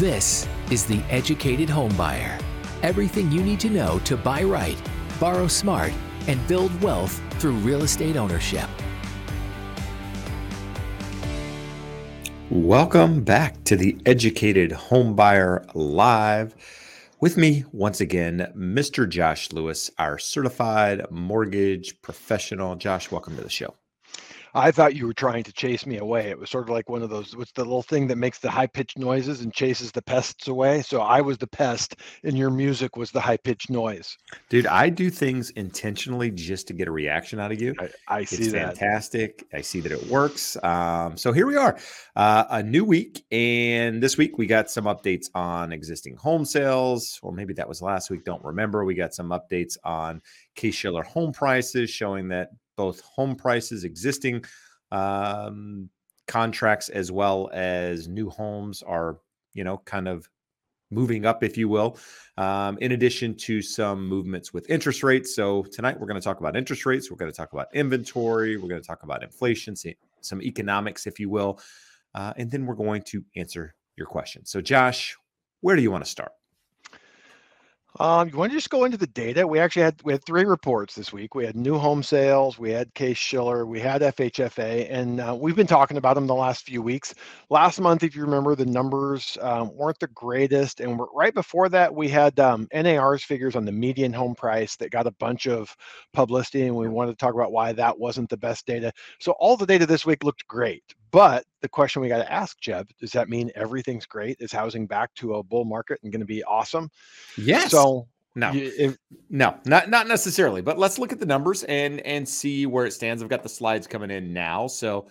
This is The Educated Homebuyer. Everything you need to know to buy right, borrow smart, and build wealth through real estate ownership. Welcome back to the Educated Homebuyer Live. With me once again, Mr. Josh Lewis, our certified mortgage professional. Josh, welcome to the show. I thought you were trying to chase me away. It was sort of like one of those, what's the little thing that makes the high pitched noises and chases the pests away? So I was the pest and your music was the high pitched noise. Dude, I do things intentionally just to get a reaction out of you. I, I see it's that. fantastic. I see that it works. Um, so here we are, uh, a new week. And this week we got some updates on existing home sales, or maybe that was last week. Don't remember. We got some updates on Case Shiller home prices showing that both home prices, existing um, contracts, as well as new homes are, you know, kind of moving up, if you will, um, in addition to some movements with interest rates. So tonight we're going to talk about interest rates. We're going to talk about inventory. We're going to talk about inflation, some economics, if you will. Uh, and then we're going to answer your questions. So, Josh, where do you want to start? Um, you want to just go into the data? We actually had we had three reports this week. We had new home sales, we had Case Shiller, we had FHFA, and uh, we've been talking about them the last few weeks. Last month, if you remember, the numbers um, weren't the greatest, and right before that, we had um, NAR's figures on the median home price that got a bunch of publicity, and we wanted to talk about why that wasn't the best data. So all the data this week looked great, but the question we got to ask, Jeb, does that mean everything's great? Is housing back to a bull market and going to be awesome? Yes. So no, if, no, not not necessarily. But let's look at the numbers and and see where it stands. I've got the slides coming in now, so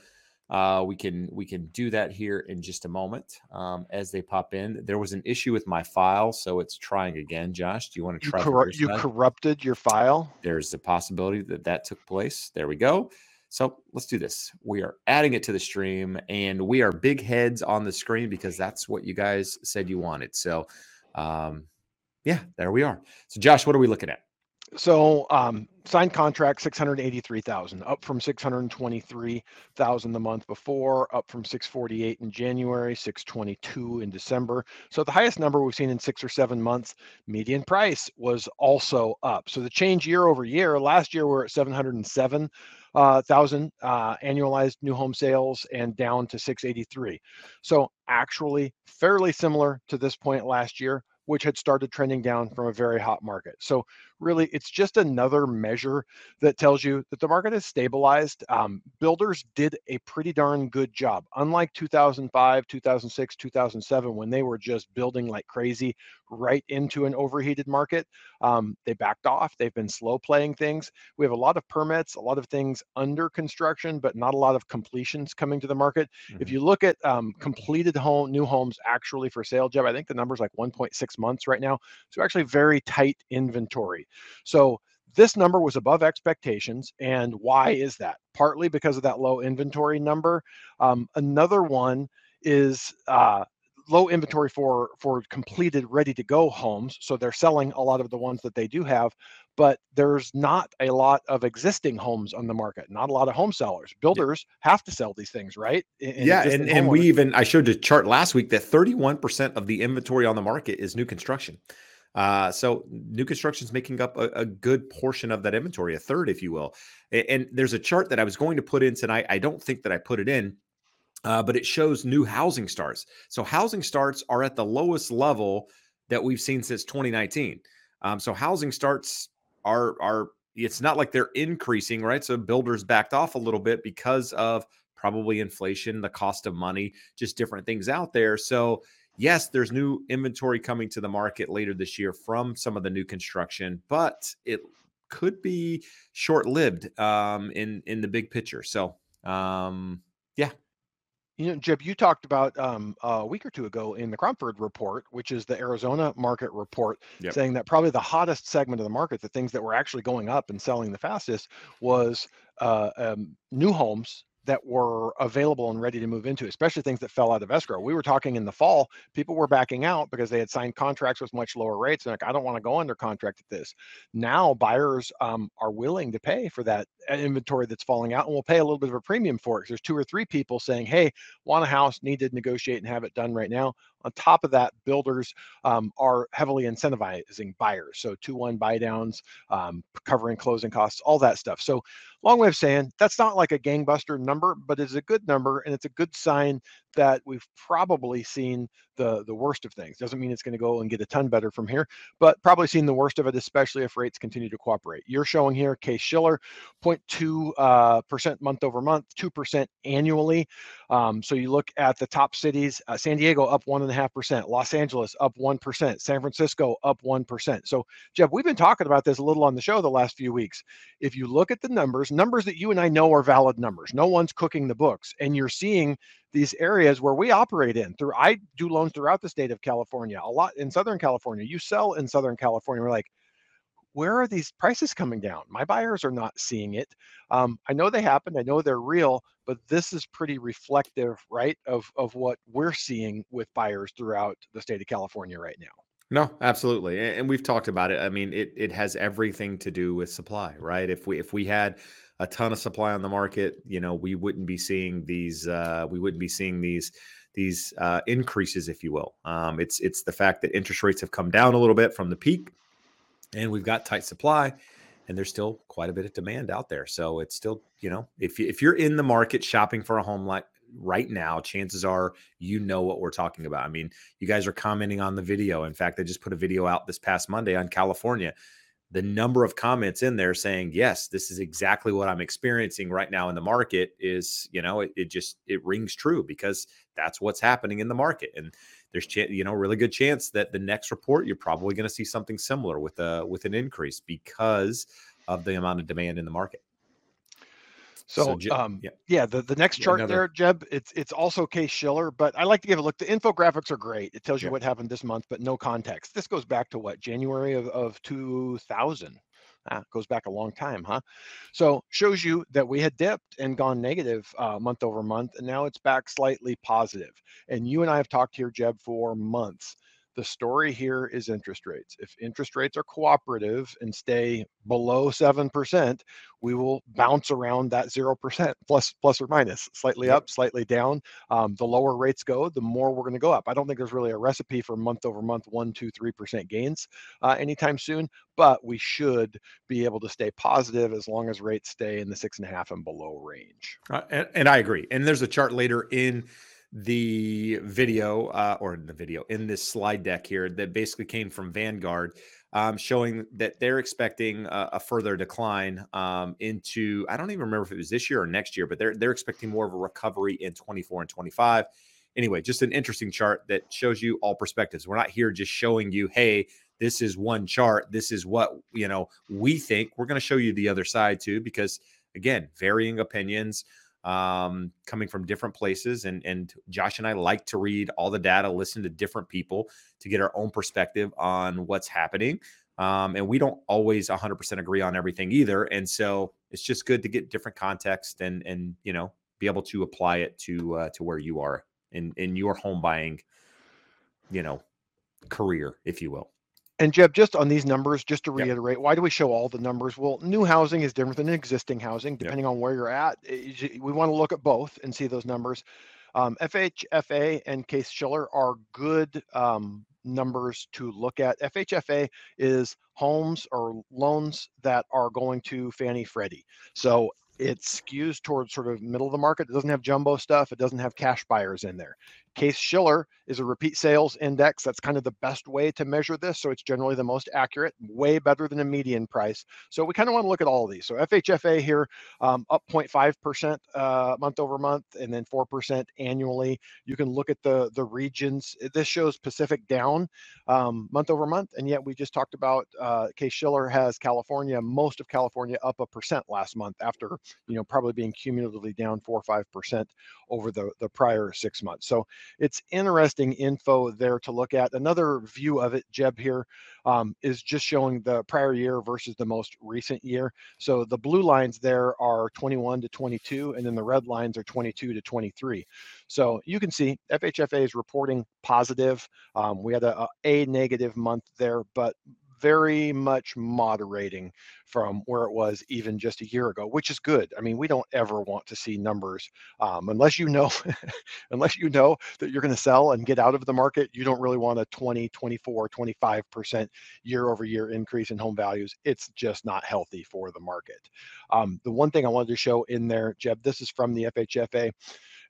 uh, we can we can do that here in just a moment um, as they pop in. There was an issue with my file, so it's trying again. Josh, do you want to try? You, corru- you corrupted your file. There's a possibility that that took place. There we go. So let's do this. We are adding it to the stream and we are big heads on the screen because that's what you guys said you wanted. So, um, yeah, there we are. So, Josh, what are we looking at? So, um, signed contract 683,000, up from 623,000 the month before, up from 648 in January, 622 in December. So, the highest number we've seen in six or seven months. Median price was also up. So, the change year over year, last year we're at 707 uh, thousand uh, annualized new home sales and down to 683. So actually fairly similar to this point last year, which had started trending down from a very hot market. So really it's just another measure that tells you that the market has stabilized. Um, builders did a pretty darn good job. Unlike 2005, 2006, 2007, when they were just building like crazy right into an overheated market, um, they backed off. They've been slow playing things. We have a lot of permits, a lot of things under construction, but not a lot of completions coming to the market. Mm-hmm. If you look at um, completed home, new homes actually for sale, Jeb, I think the number's like 1.6 months right now. So actually very tight inventory. So this number was above expectations. And why is that? Partly because of that low inventory number. Um, another one is uh, low inventory for for completed ready to go homes so they're selling a lot of the ones that they do have but there's not a lot of existing homes on the market not a lot of home sellers builders yeah. have to sell these things right In, yeah and, and we even i showed a chart last week that 31% of the inventory on the market is new construction uh, so new construction is making up a, a, good portion of that inventory, a third, if you will. And, and, there's a chart that I was going to put in tonight. I don't think that I put it in, uh, but it shows new housing starts. So housing starts are at the lowest level that we've seen since 2019. Um, so housing starts are are it's not like they're increasing, right? So builders backed off a little bit because of probably inflation, the cost of money, just different things out there. So yes, there's new inventory coming to the market later this year from some of the new construction, but it could be short-lived um, in in the big picture. So, um, yeah. You know, Jeb, you talked about um, a week or two ago in the Cromford report, which is the Arizona market report, yep. saying that probably the hottest segment of the market, the things that were actually going up and selling the fastest, was uh, um, new homes that were available and ready to move into, especially things that fell out of escrow. We were talking in the fall, people were backing out because they had signed contracts with much lower rates. And like, I don't want to go under contract at this. Now buyers um, are willing to pay for that uh, inventory that's falling out and we'll pay a little bit of a premium for it. There's two or three people saying, hey, want a house, need to negotiate and have it done right now. On top of that, builders um, are heavily incentivizing buyers. So two one buy downs, um, covering closing costs, all that stuff. So long way of saying that's not like a gangbuster number, but it's a good number and it's a good sign that we've probably seen the the worst of things. Doesn't mean it's going to go and get a ton better from here, but probably seen the worst of it, especially if rates continue to cooperate. You're showing here Case Shiller 0.2 uh, percent month over month, two percent annually. Um, so you look at the top cities: uh, San Diego up one and a half percent, Los Angeles up one percent, San Francisco up one percent. So Jeb, we've been talking about this a little on the show the last few weeks. If you look at the numbers, numbers that you and I know are valid numbers, no one's cooking the books, and you're seeing these areas where we operate in through i do loans throughout the state of california a lot in southern california you sell in southern california we're like where are these prices coming down my buyers are not seeing it um, i know they happen i know they're real but this is pretty reflective right of of what we're seeing with buyers throughout the state of california right now no, absolutely. And we've talked about it. I mean, it it has everything to do with supply, right? If we if we had a ton of supply on the market, you know, we wouldn't be seeing these uh, we wouldn't be seeing these these uh, increases, if you will. Um, it's it's the fact that interest rates have come down a little bit from the peak, and we've got tight supply, and there's still quite a bit of demand out there. So it's still, you know, if if you're in the market shopping for a home like right now, chances are you know what we're talking about. I mean, you guys are commenting on the video. In fact, I just put a video out this past Monday on California the number of comments in there saying yes this is exactly what i'm experiencing right now in the market is you know it, it just it rings true because that's what's happening in the market and there's ch- you know really good chance that the next report you're probably going to see something similar with a with an increase because of the amount of demand in the market so, so um, yeah. yeah, the, the next chart Another. there, Jeb, it's it's also Case Shiller, but I like to give a look. The infographics are great. It tells you yeah. what happened this month, but no context. This goes back to what January of, of 2000. Ah, goes back a long time, huh? So shows you that we had dipped and gone negative uh, month over month, and now it's back slightly positive. And you and I have talked here, Jeb, for months the story here is interest rates. If interest rates are cooperative and stay below 7%, we will bounce around that 0% plus, plus or minus, slightly yep. up, slightly down. Um, the lower rates go, the more we're going to go up. I don't think there's really a recipe for month over month, one, two, three percent gains uh, anytime soon, but we should be able to stay positive as long as rates stay in the six and a half and below range. Uh, and, and I agree. And there's a chart later in the video uh, or the video in this slide deck here that basically came from Vanguard, um, showing that they're expecting a, a further decline um, into I don't even remember if it was this year or next year, but they're they're expecting more of a recovery in 24 and 25. Anyway, just an interesting chart that shows you all perspectives. We're not here just showing you, hey, this is one chart. This is what you know we think. We're going to show you the other side too, because again, varying opinions um, coming from different places. And, and Josh and I like to read all the data, listen to different people to get our own perspective on what's happening. Um, and we don't always 100% agree on everything either. And so it's just good to get different context and, and, you know, be able to apply it to, uh, to where you are in, in your home buying, you know, career, if you will. And Jeb, just on these numbers, just to reiterate, yep. why do we show all the numbers? Well, new housing is different than existing housing, depending yep. on where you're at. We want to look at both and see those numbers. Um, FHFA and Case Shiller are good um, numbers to look at. FHFA is homes or loans that are going to Fannie Freddie. So it skews towards sort of middle of the market. It doesn't have jumbo stuff. It doesn't have cash buyers in there. Case Shiller is a repeat sales index. That's kind of the best way to measure this. So it's generally the most accurate, way better than a median price. So we kind of want to look at all of these. So FHFA here um, up 0.5% uh, month over month and then 4% annually. You can look at the, the regions. This shows Pacific down um, month over month. And yet we just talked about uh, Case Shiller has California, most of California up a percent last month after, you know, probably being cumulatively down four or 5% over the, the prior six months. So it's interesting info there to look at. Another view of it, Jeb here, um, is just showing the prior year versus the most recent year. So the blue lines there are 21 to 22, and then the red lines are 22 to 23. So you can see FHFA is reporting positive. Um, we had a, a negative month there, but very much moderating from where it was even just a year ago, which is good. I mean, we don't ever want to see numbers um, unless you know, unless you know that you're going to sell and get out of the market. You don't really want a 20, 24, 25% year over year increase in home values. It's just not healthy for the market. Um, the one thing I wanted to show in there, Jeb, this is from the FHFA.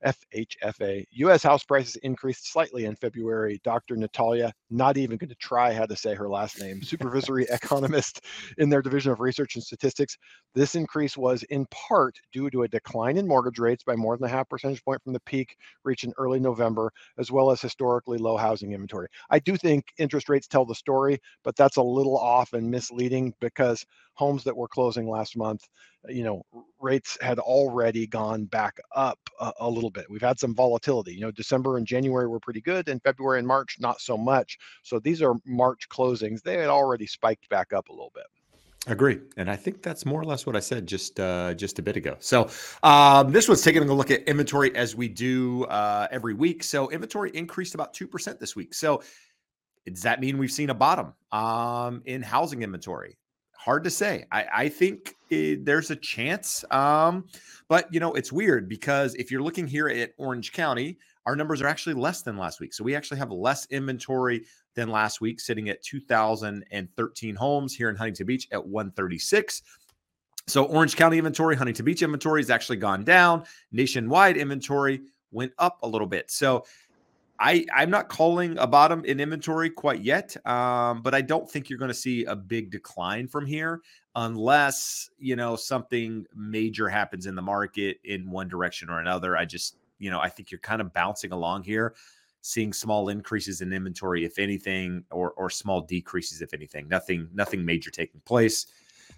FHFA. U.S. house prices increased slightly in February. Dr. Natalia, not even going to try how to say her last name, supervisory economist in their Division of Research and Statistics. This increase was in part due to a decline in mortgage rates by more than a half percentage point from the peak reached in early November, as well as historically low housing inventory. I do think interest rates tell the story, but that's a little off and misleading because homes that were closing last month, you know, rates had already gone back up a, a, little bit. We've had some volatility. You know, December and January were pretty good, and February and March not so much. So these are March closings. They had already spiked back up a little bit. Agree, and I think that's more or less what I said just uh, just a bit ago. So um, this was taking a look at inventory as we do uh, every week. So inventory increased about two percent this week. So does that mean we've seen a bottom um, in housing inventory? Hard to say. I, I think it, there's a chance. Um, but, you know, it's weird because if you're looking here at Orange County, our numbers are actually less than last week. So we actually have less inventory than last week, sitting at 2,013 homes here in Huntington Beach at 136. So Orange County inventory, Huntington Beach inventory has actually gone down. Nationwide inventory went up a little bit. So I I'm not calling a bottom in inventory quite yet, um, but I don't think you're going to see a big decline from here unless you know something major happens in the market in one direction or another. I just you know I think you're kind of bouncing along here, seeing small increases in inventory if anything, or or small decreases if anything. Nothing nothing major taking place.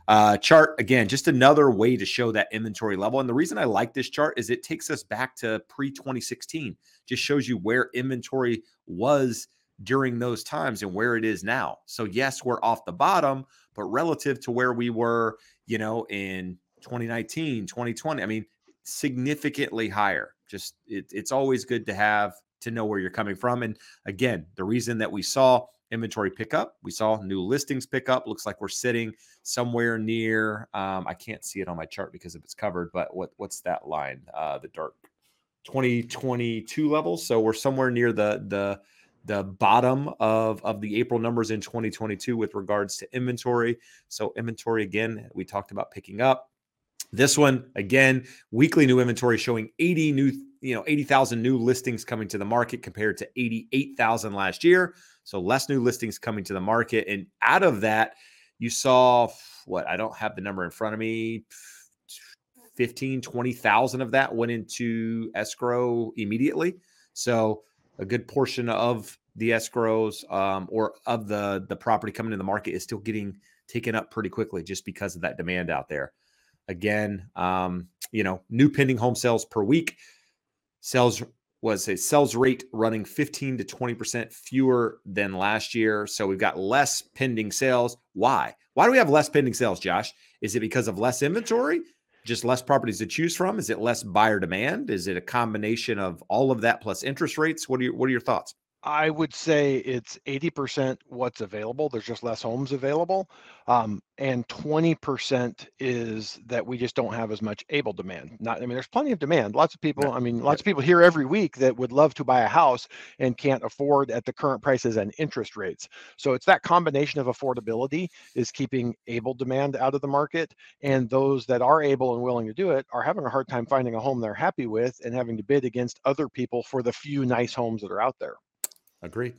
Uh, chart again, just another way to show that inventory level. And the reason I like this chart is it takes us back to pre 2016, just shows you where inventory was during those times and where it is now. So, yes, we're off the bottom, but relative to where we were, you know, in 2019, 2020, I mean, significantly higher. Just it, it's always good to have to know where you're coming from. And again, the reason that we saw inventory pickup. We saw new listings pick up. Looks like we're sitting somewhere near. Um, I can't see it on my chart because if it's covered. But what what's that line? Uh, the dark 2022 levels. So we're somewhere near the the the bottom of of the April numbers in 2022 with regards to inventory. So inventory again, we talked about picking up. This one again, weekly new inventory showing 80 new, you know, 80,000 new listings coming to the market compared to 88,000 last year. So less new listings coming to the market. And out of that, you saw what I don't have the number in front of me 15, 20,000 of that went into escrow immediately. So a good portion of the escrows um, or of the the property coming to the market is still getting taken up pretty quickly just because of that demand out there. Again, um, you know, new pending home sales per week. Sales was a sales rate running 15 to 20% fewer than last year. So we've got less pending sales. Why? Why do we have less pending sales, Josh? Is it because of less inventory? Just less properties to choose from? Is it less buyer demand? Is it a combination of all of that plus interest rates? What are your what are your thoughts? I would say it's 80% what's available. There's just less homes available. Um, and 20% is that we just don't have as much able demand. Not, I mean, there's plenty of demand. Lots of people, I mean, lots of people here every week that would love to buy a house and can't afford at the current prices and interest rates. So it's that combination of affordability is keeping able demand out of the market. And those that are able and willing to do it are having a hard time finding a home they're happy with and having to bid against other people for the few nice homes that are out there. Agreed.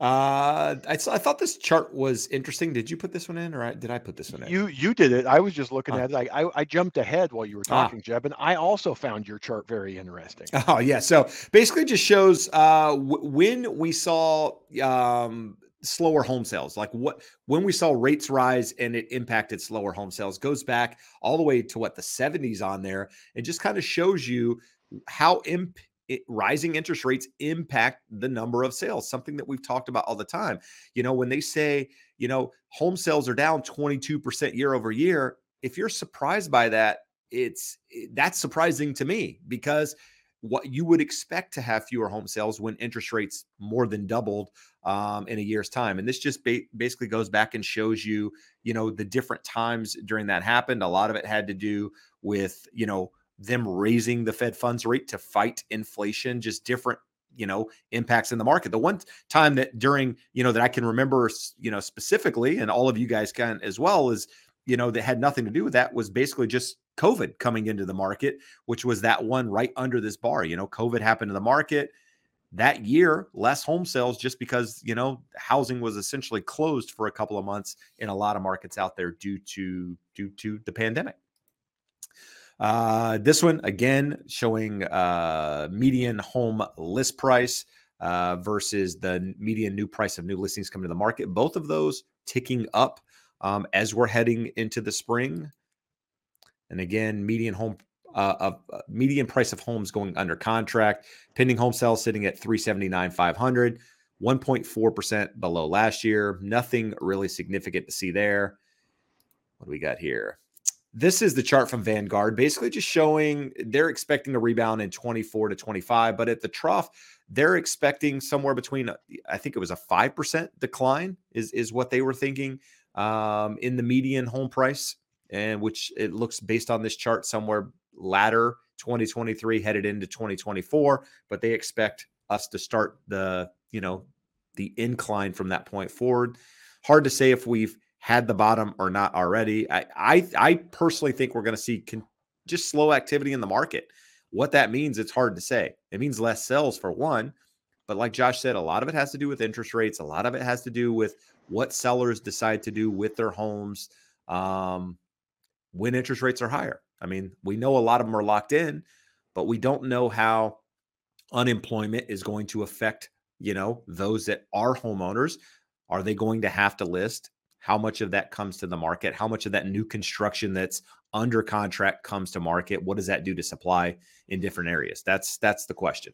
Uh, I, I thought this chart was interesting. Did you put this one in, or I, did I put this one in? You you did it. I was just looking at it. I, I, I jumped ahead while you were ah. talking, ah. Jeb, and I also found your chart very interesting. Oh yeah. So basically, just shows uh, w- when we saw um, slower home sales, like what when we saw rates rise and it impacted slower home sales, goes back all the way to what the 70s on there. It just kind of shows you how imp it, rising interest rates impact the number of sales, something that we've talked about all the time. You know, when they say, you know, home sales are down 22% year over year, if you're surprised by that, it's that's surprising to me because what you would expect to have fewer home sales when interest rates more than doubled um, in a year's time. And this just ba- basically goes back and shows you, you know, the different times during that happened. A lot of it had to do with, you know, them raising the Fed funds rate to fight inflation, just different you know impacts in the market. The one time that during you know that i can remember you know specifically and all of you guys can as well is you know that had nothing to do with that was basically just covid coming into the market which was that one right under this bar. You know covid happened to the market that year less home sales just because you know housing was essentially closed for a couple of months in a lot of markets out there due to due to the pandemic uh, this one again showing uh, median home list price uh, versus the median new price of new listings coming to the market. Both of those ticking up um, as we're heading into the spring. And again, median home uh, of uh, median price of homes going under contract, pending home sales sitting at 379 500, 1.4% below last year. Nothing really significant to see there. What do we got here? This is the chart from Vanguard, basically just showing they're expecting a rebound in 24 to 25, but at the trough, they're expecting somewhere between, I think it was a 5% decline, is, is what they were thinking um, in the median home price, and which it looks based on this chart somewhere latter 2023 headed into 2024, but they expect us to start the, you know, the incline from that point forward. Hard to say if we've had the bottom or not already. I I, I personally think we're going to see con- just slow activity in the market. What that means, it's hard to say. It means less sales for one, but like Josh said, a lot of it has to do with interest rates. A lot of it has to do with what sellers decide to do with their homes um, when interest rates are higher. I mean, we know a lot of them are locked in, but we don't know how unemployment is going to affect you know those that are homeowners. Are they going to have to list? How much of that comes to the market how much of that new construction that's under contract comes to market what does that do to supply in different areas that's that's the question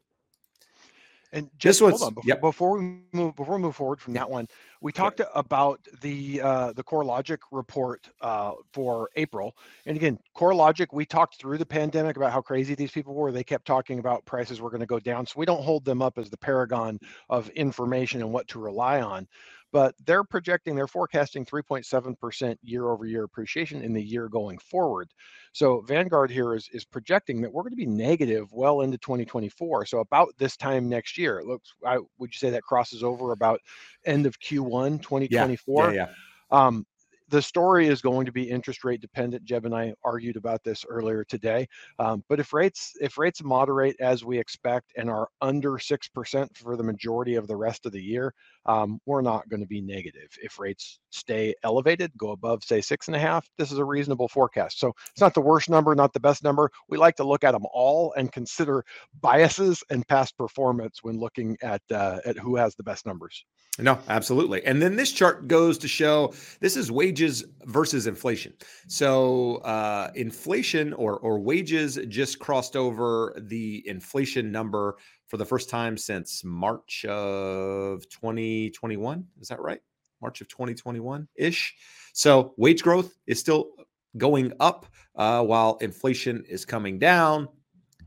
and just hold on before, yep. before, we move before we move forward from that one, we talked yep. about the uh, the CoreLogic report uh, for April. And again, CoreLogic, we talked through the pandemic about how crazy these people were. They kept talking about prices were going to go down, so we don't hold them up as the paragon of information and what to rely on but they're projecting, they're forecasting 3.7% year over year appreciation in the year going forward. So Vanguard here is, is projecting that we're going to be negative well into 2024. So about this time next year, it looks, I, would you say that crosses over about end of Q1 2024? Yeah, yeah, yeah. Um, the story is going to be interest rate dependent. Jeb and I argued about this earlier today. Um, but if rates if rates moderate as we expect and are under six percent for the majority of the rest of the year, um, we're not going to be negative. If rates stay elevated, go above say six and a half, this is a reasonable forecast. So it's not the worst number, not the best number. We like to look at them all and consider biases and past performance when looking at uh, at who has the best numbers. No, absolutely. And then this chart goes to show this is wages versus inflation. So uh, inflation or or wages just crossed over the inflation number for the first time since March of 2021. Is that right? March of 2021 ish. So wage growth is still going up uh, while inflation is coming down.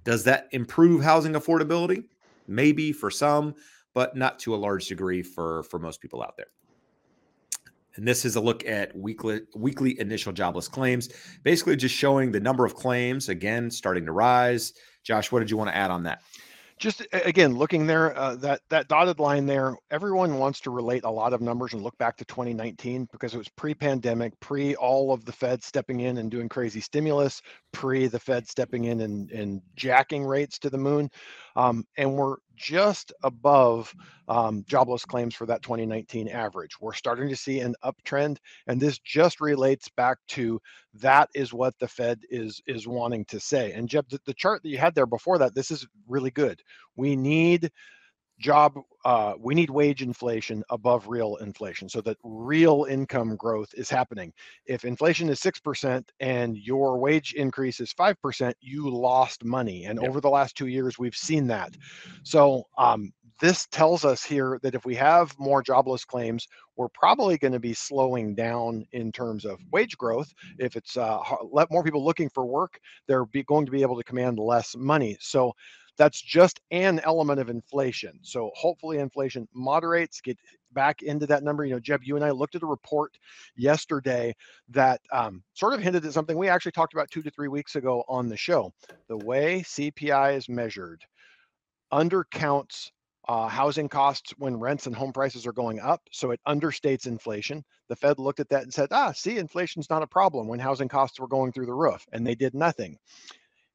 Does that improve housing affordability? Maybe for some but not to a large degree for for most people out there. And this is a look at weekly weekly initial jobless claims, basically just showing the number of claims again starting to rise. Josh, what did you want to add on that? just again looking there uh, that that dotted line there everyone wants to relate a lot of numbers and look back to 2019 because it was pre-pandemic pre all of the fed stepping in and doing crazy stimulus pre the fed stepping in and, and jacking rates to the moon um, and we're just above um, jobless claims for that 2019 average. We're starting to see an uptrend, and this just relates back to that is what the Fed is is wanting to say. And Jeb, the, the chart that you had there before that, this is really good. We need job uh, we need wage inflation above real inflation so that real income growth is happening. If inflation is 6% and your wage increase is 5% you lost money and yep. over the last two years we've seen that. So um, this tells us here that if we have more jobless claims we're probably going to be slowing down in terms of wage growth. If it's uh, let more people looking for work they're be, going to be able to command less money. So that's just an element of inflation. So hopefully inflation moderates, get back into that number. You know, Jeb, you and I looked at a report yesterday that um, sort of hinted at something we actually talked about two to three weeks ago on the show. The way CPI is measured undercounts uh, housing costs when rents and home prices are going up. So it understates inflation. The Fed looked at that and said, ah, see, inflation's not a problem when housing costs were going through the roof. And they did nothing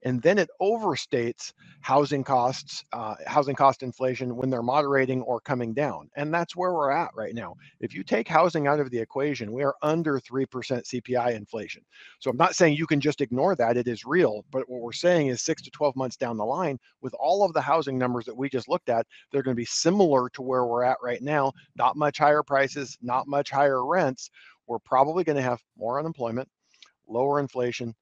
and then it overstates housing costs, uh, housing cost inflation when they're moderating or coming down. And that's where we're at right now. If you take housing out of the equation, we are under 3% CPI inflation. So I'm not saying you can just ignore that, it is real. But what we're saying is six to 12 months down the line, with all of the housing numbers that we just looked at, they're going to be similar to where we're at right now. Not much higher prices, not much higher rents. We're probably going to have more unemployment, lower inflation,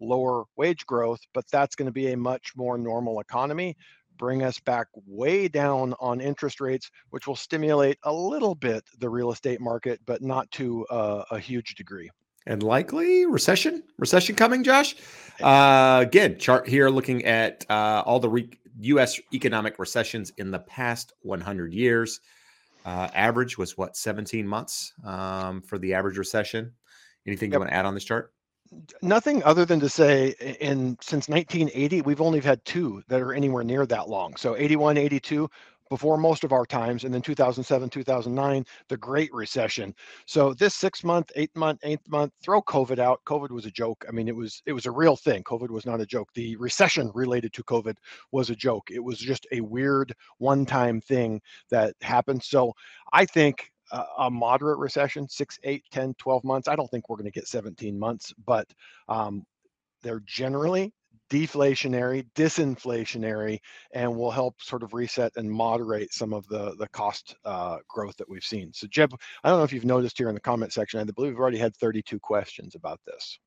lower wage growth, but that's going to be a much more normal economy, bring us back way down on interest rates, which will stimulate a little bit the real estate market, but not to uh, a huge degree. And likely recession, recession coming, Josh. Uh, again, chart here looking at uh, all the re- U.S. economic recessions in the past 100 years. Uh, average was what 17 months um, for the average recession. Anything yep. you want to add on this chart? Nothing other than to say in since 1980 we've only had two that are anywhere near that long. So 81 82 before most of our times and then 2007 2009 the great recession. So this six month eight month eighth month throw covid out. Covid was a joke. I mean it was it was a real thing. Covid was not a joke. The recession related to covid was a joke. It was just a weird one time thing that happened. So i think a, moderate recession, six, eight, 10, 12 months. I don't think we're going to get 17 months, but um, they're generally deflationary, disinflationary, and will help sort of reset and moderate some of the the cost uh, growth that we've seen. So, Jeb, I don't know if you've noticed here in the comment section, I believe we've already had 32 questions about this.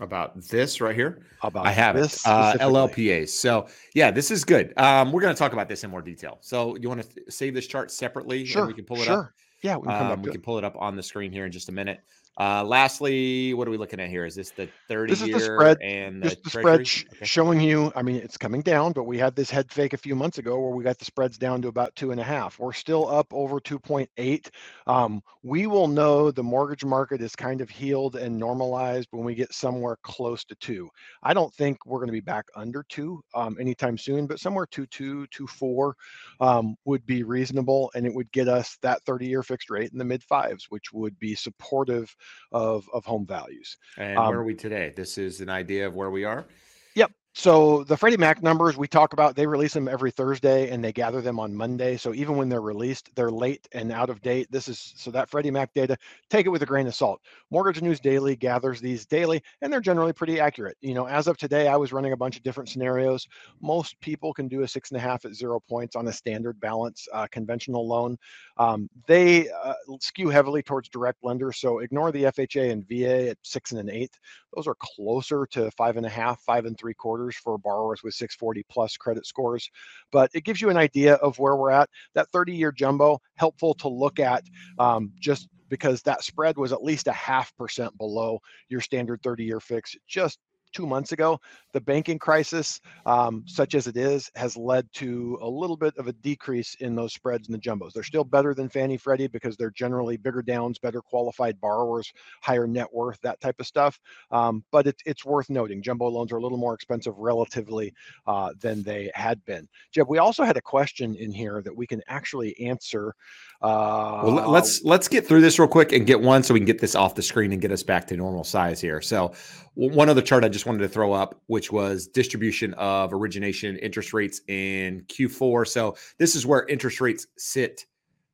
About this right here, about I have this it. Uh, LLPAs. So yeah, this is good. Um, we're going to talk about this in more detail. So you want to save this chart separately, sure, and we can pull it sure. up. Yeah, we can, um, we can pull it up on the screen here in just a minute. Uh, lastly, what are we looking at here? Is this the 30 this is year the spread, and the, the spread sh- okay. showing you? I mean, it's coming down, but we had this head fake a few months ago where we got the spreads down to about two and a half. We're still up over 2.8. Um, we will know the mortgage market is kind of healed and normalized when we get somewhere close to two. I don't think we're going to be back under two um, anytime soon, but somewhere two two two four um, would be reasonable, and it would get us that 30 year fixed rate in the mid fives, which would be supportive of of home values. And um, where are we today? This is an idea of where we are. Yep. So the Freddie Mac numbers we talk about, they release them every Thursday and they gather them on Monday. So even when they're released, they're late and out of date. This is so that Freddie Mac data, take it with a grain of salt. Mortgage News Daily gathers these daily and they're generally pretty accurate. You know, as of today, I was running a bunch of different scenarios. Most people can do a six and a half at zero points on a standard balance uh, conventional loan. Um, they uh, skew heavily towards direct lenders. So ignore the FHA and VA at six and an eighth. Those are closer to five and a half, five and three quarters for borrowers with 640 plus credit scores. But it gives you an idea of where we're at. That 30 year jumbo, helpful to look at um, just because that spread was at least a half percent below your standard 30 year fix just two months ago. The banking crisis, um, such as it is, has led to a little bit of a decrease in those spreads in the jumbos. They're still better than Fannie Freddie because they're generally bigger downs, better qualified borrowers, higher net worth, that type of stuff. Um, but it, it's worth noting jumbo loans are a little more expensive relatively uh, than they had been. Jeb, we also had a question in here that we can actually answer. Uh, well, let's let's get through this real quick and get one so we can get this off the screen and get us back to normal size here. So, one other chart I just wanted to throw up, which was distribution of origination interest rates in Q4. So this is where interest rates sit.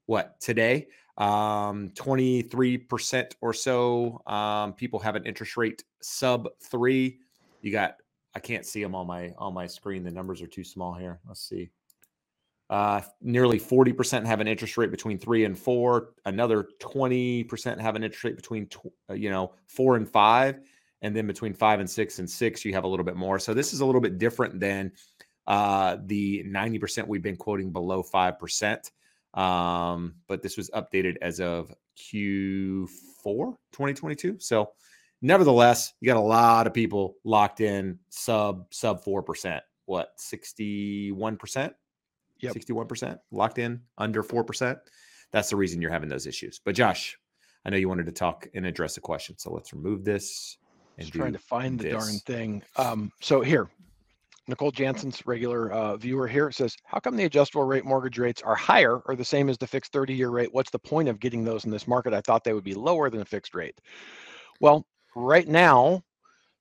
What today? Um, 23% or so um, people have an interest rate sub three. You got, I can't see them on my on my screen. The numbers are too small here. Let's see. Uh, nearly 40% have an interest rate between three and four. Another 20% have an interest rate between, tw- uh, you know, four and five. And then between five and six and six, you have a little bit more. So this is a little bit different than uh, the 90% we've been quoting below 5%. Um, but this was updated as of Q4 2022. So nevertheless, you got a lot of people locked in sub sub 4%. what 61%? Yep. 61% locked in under 4%. That's the reason you're having those issues. But Josh, I know you wanted to talk and address a question. So let's remove this. And Just trying to find the darn thing. Um, so here, Nicole Jansen's regular uh, viewer here says, how come the adjustable rate mortgage rates are higher or the same as the fixed 30 year rate? What's the point of getting those in this market? I thought they would be lower than a fixed rate. Well, right now,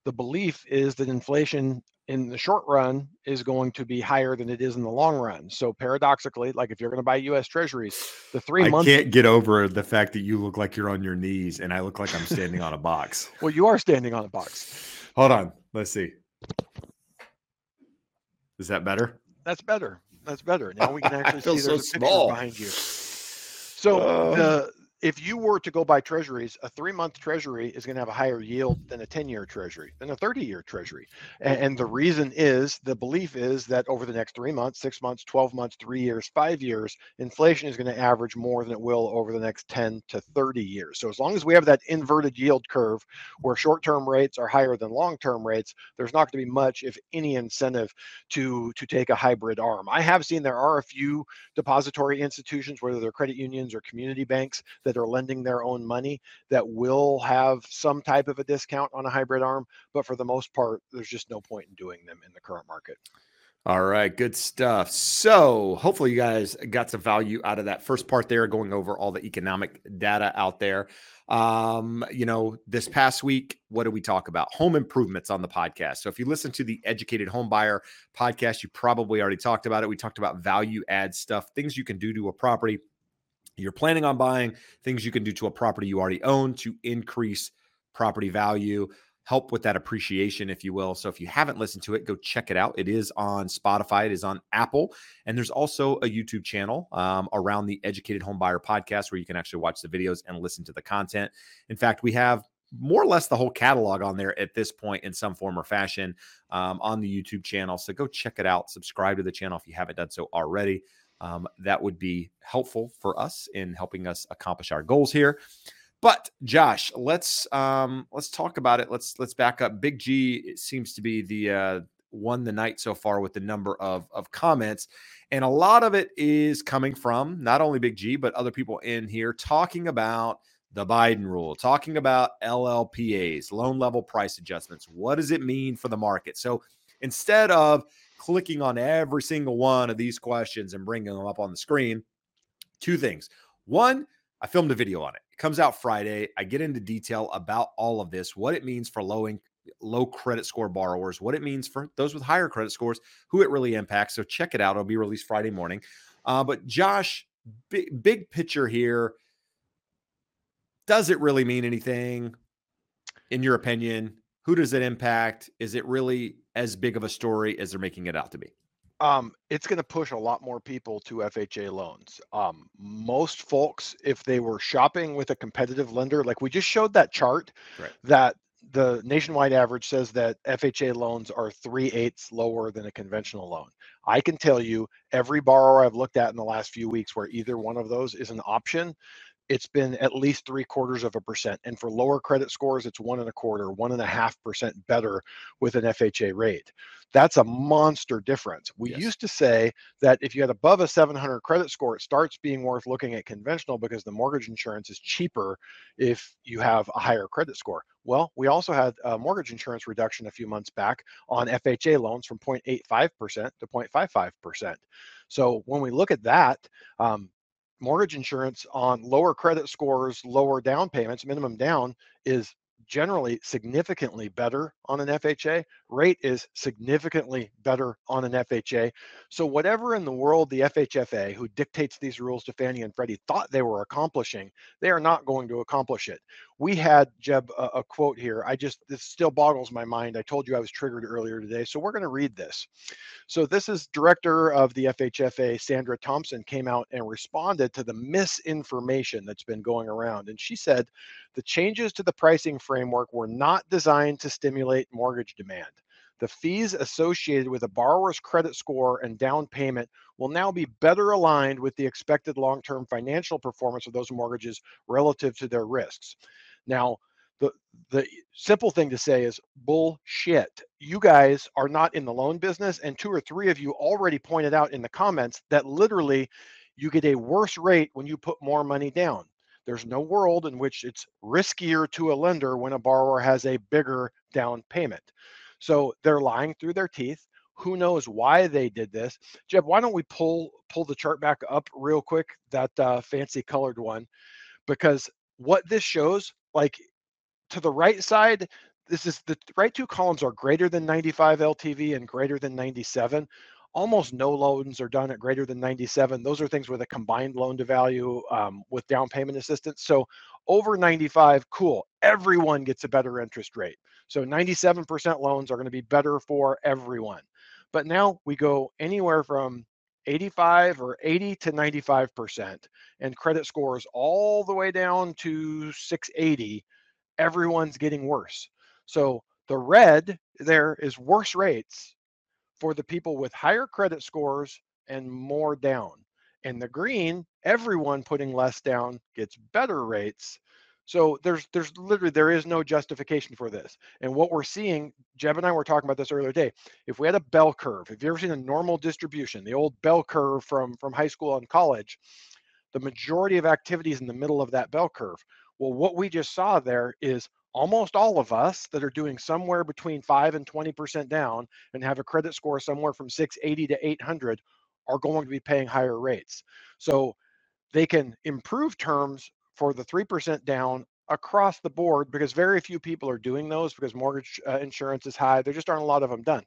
the belief is that inflation in the short run is going to be higher than it is in the long run. So paradoxically, like if you're going to buy U.S. Treasuries, the three I months. I can't get over the fact that you look like you're on your knees and I look like I'm standing on a box. Well, you are standing on a box. Hold on. Let's see. Is that better? That's better. That's better. Now we can actually see so there's a picture behind you. So uh, the if you were to go buy treasuries, a three month treasury is going to have a higher yield than a 10 year treasury, than a 30 year treasury. And, and, the reason is the belief is that over the next three months, six months, 12 months, three years, five years, inflation is going to average more than it will over the next 10 to 30 years. So as long as we have that inverted yield curve where short term rates are higher than long term rates, there's not going to be much, if any, incentive to, to take a hybrid arm. I have seen there are a few depository institutions, whether they're credit unions or community banks, that are lending their own money that will have some type of a discount on a hybrid arm. But for the most part, there's just no point in doing them in the current market. All right, good stuff. So, hopefully, you guys got some value out of that first part there, going over all the economic data out there. Um, you know, this past week, what did we talk about? Home improvements on the podcast. So, if you listen to the Educated Home Buyer podcast, you probably already talked about it. We talked about value add stuff, things you can do to a property you're planning on buying, things you can do to a property you already own to increase property value, help with that appreciation, if you will. So if you haven't listened to it, go check it out. It is on Spotify, it is on Apple, and there's also a YouTube channel um, around the Educated Home Buyer podcast where you can actually watch the videos and listen to the content. In fact, we have more or less the whole catalog on there at this point in some form or fashion um, on the YouTube channel. So go check it out. Subscribe to the channel if you haven't done so already um, that would be helpful for us in helping us accomplish our goals here. But Josh, let's um, let's talk about it. Let's let's back up. Big G seems to be the uh, won the night so far with the number of of comments, and a lot of it is coming from not only Big G but other people in here talking about the Biden rule, talking about LLPAs, loan level price adjustments. What does it mean for the market? So instead of clicking on every single one of these questions and bringing them up on the screen. Two things. One, I filmed a video on it. It comes out Friday. I get into detail about all of this, what it means for low in, low credit score borrowers, what it means for those with higher credit scores, who it really impacts. So check it out. It'll be released Friday morning. Uh, but Josh, big picture here. Does it really mean anything, in your opinion? Who does it impact? Is it really as big of a story as they're making it out to be? Um, it's going to push a lot more people to FHA loans. Um, most folks, if they were shopping with a competitive lender, like we just showed that chart, right. that the nationwide average says that FHA loans are three eighths lower than a conventional loan. I can tell you every borrower I've looked at in the last few weeks where either one of those is an option, it's been at least three quarters of a percent. And for lower credit scores, it's one and a quarter, one and a half percent better with an FHA rate. That's a monster difference. We yes. used to say that if you had above a 700 credit score, it starts being worth looking at conventional because the mortgage insurance is cheaper if you have a higher credit score. Well, we also had a mortgage insurance reduction a few months back on FHA loans from 0.85% to 0.55%. So when we look at that, um, mortgage insurance on lower credit scores, lower down payments, minimum down is generally significantly better on an FHA. Rate is significantly better on an FHA. So whatever in the world the FHFA, who dictates these rules to Fannie and Freddie, thought they were accomplishing, they are not going to accomplish it. We had Jeb a, a quote here. I just this still boggles my mind. I told you I was triggered earlier today, so we're going to read this. So this is director of the FHFA, Sandra Thompson, came out and responded to the misinformation that's been going around, and she said the changes to the pricing framework were not designed to stimulate mortgage demand. The fees associated with a borrower's credit score and down payment will now be better aligned with the expected long term financial performance of those mortgages relative to their risks. Now, the the simple thing to say is bullshit. You guys are not in the loan business, and two or three of you already pointed out in the comments that literally you get a worse rate when you put more money down. There's no world in which it's riskier to a lender when a borrower has a bigger down payment. So they're lying through their teeth. Who knows why they did this? Jeb, why don't we pull pull the chart back up real quick, that uh, fancy colored one, because what this shows, like to the right side, this is the right two columns are greater than 95 LTV and greater than 97. Almost no loans are done at greater than 97. Those are things with a combined loan to value um, with down payment assistance. So over 95, cool. Everyone gets a better interest rate. So 97% loans are going to be better for everyone. But now we go anywhere from 85 or 80 to 95% and credit scores all the way down to 680 everyone's getting worse. So the red there is worse rates for the people with higher credit scores and more down. And the green, everyone putting less down gets better rates. So there's there's literally there is no justification for this. And what we're seeing, Jeb and I were talking about this earlier today. If we had a bell curve, if you ever seen a normal distribution, the old bell curve from from high school and college, the majority of activities in the middle of that bell curve. Well, what we just saw there is almost all of us that are doing somewhere between 5 and 20% down and have a credit score somewhere from 680 to 800 are going to be paying higher rates. So they can improve terms for the 3% down across the board because very few people are doing those because mortgage uh, insurance is high. There just aren't a lot of them done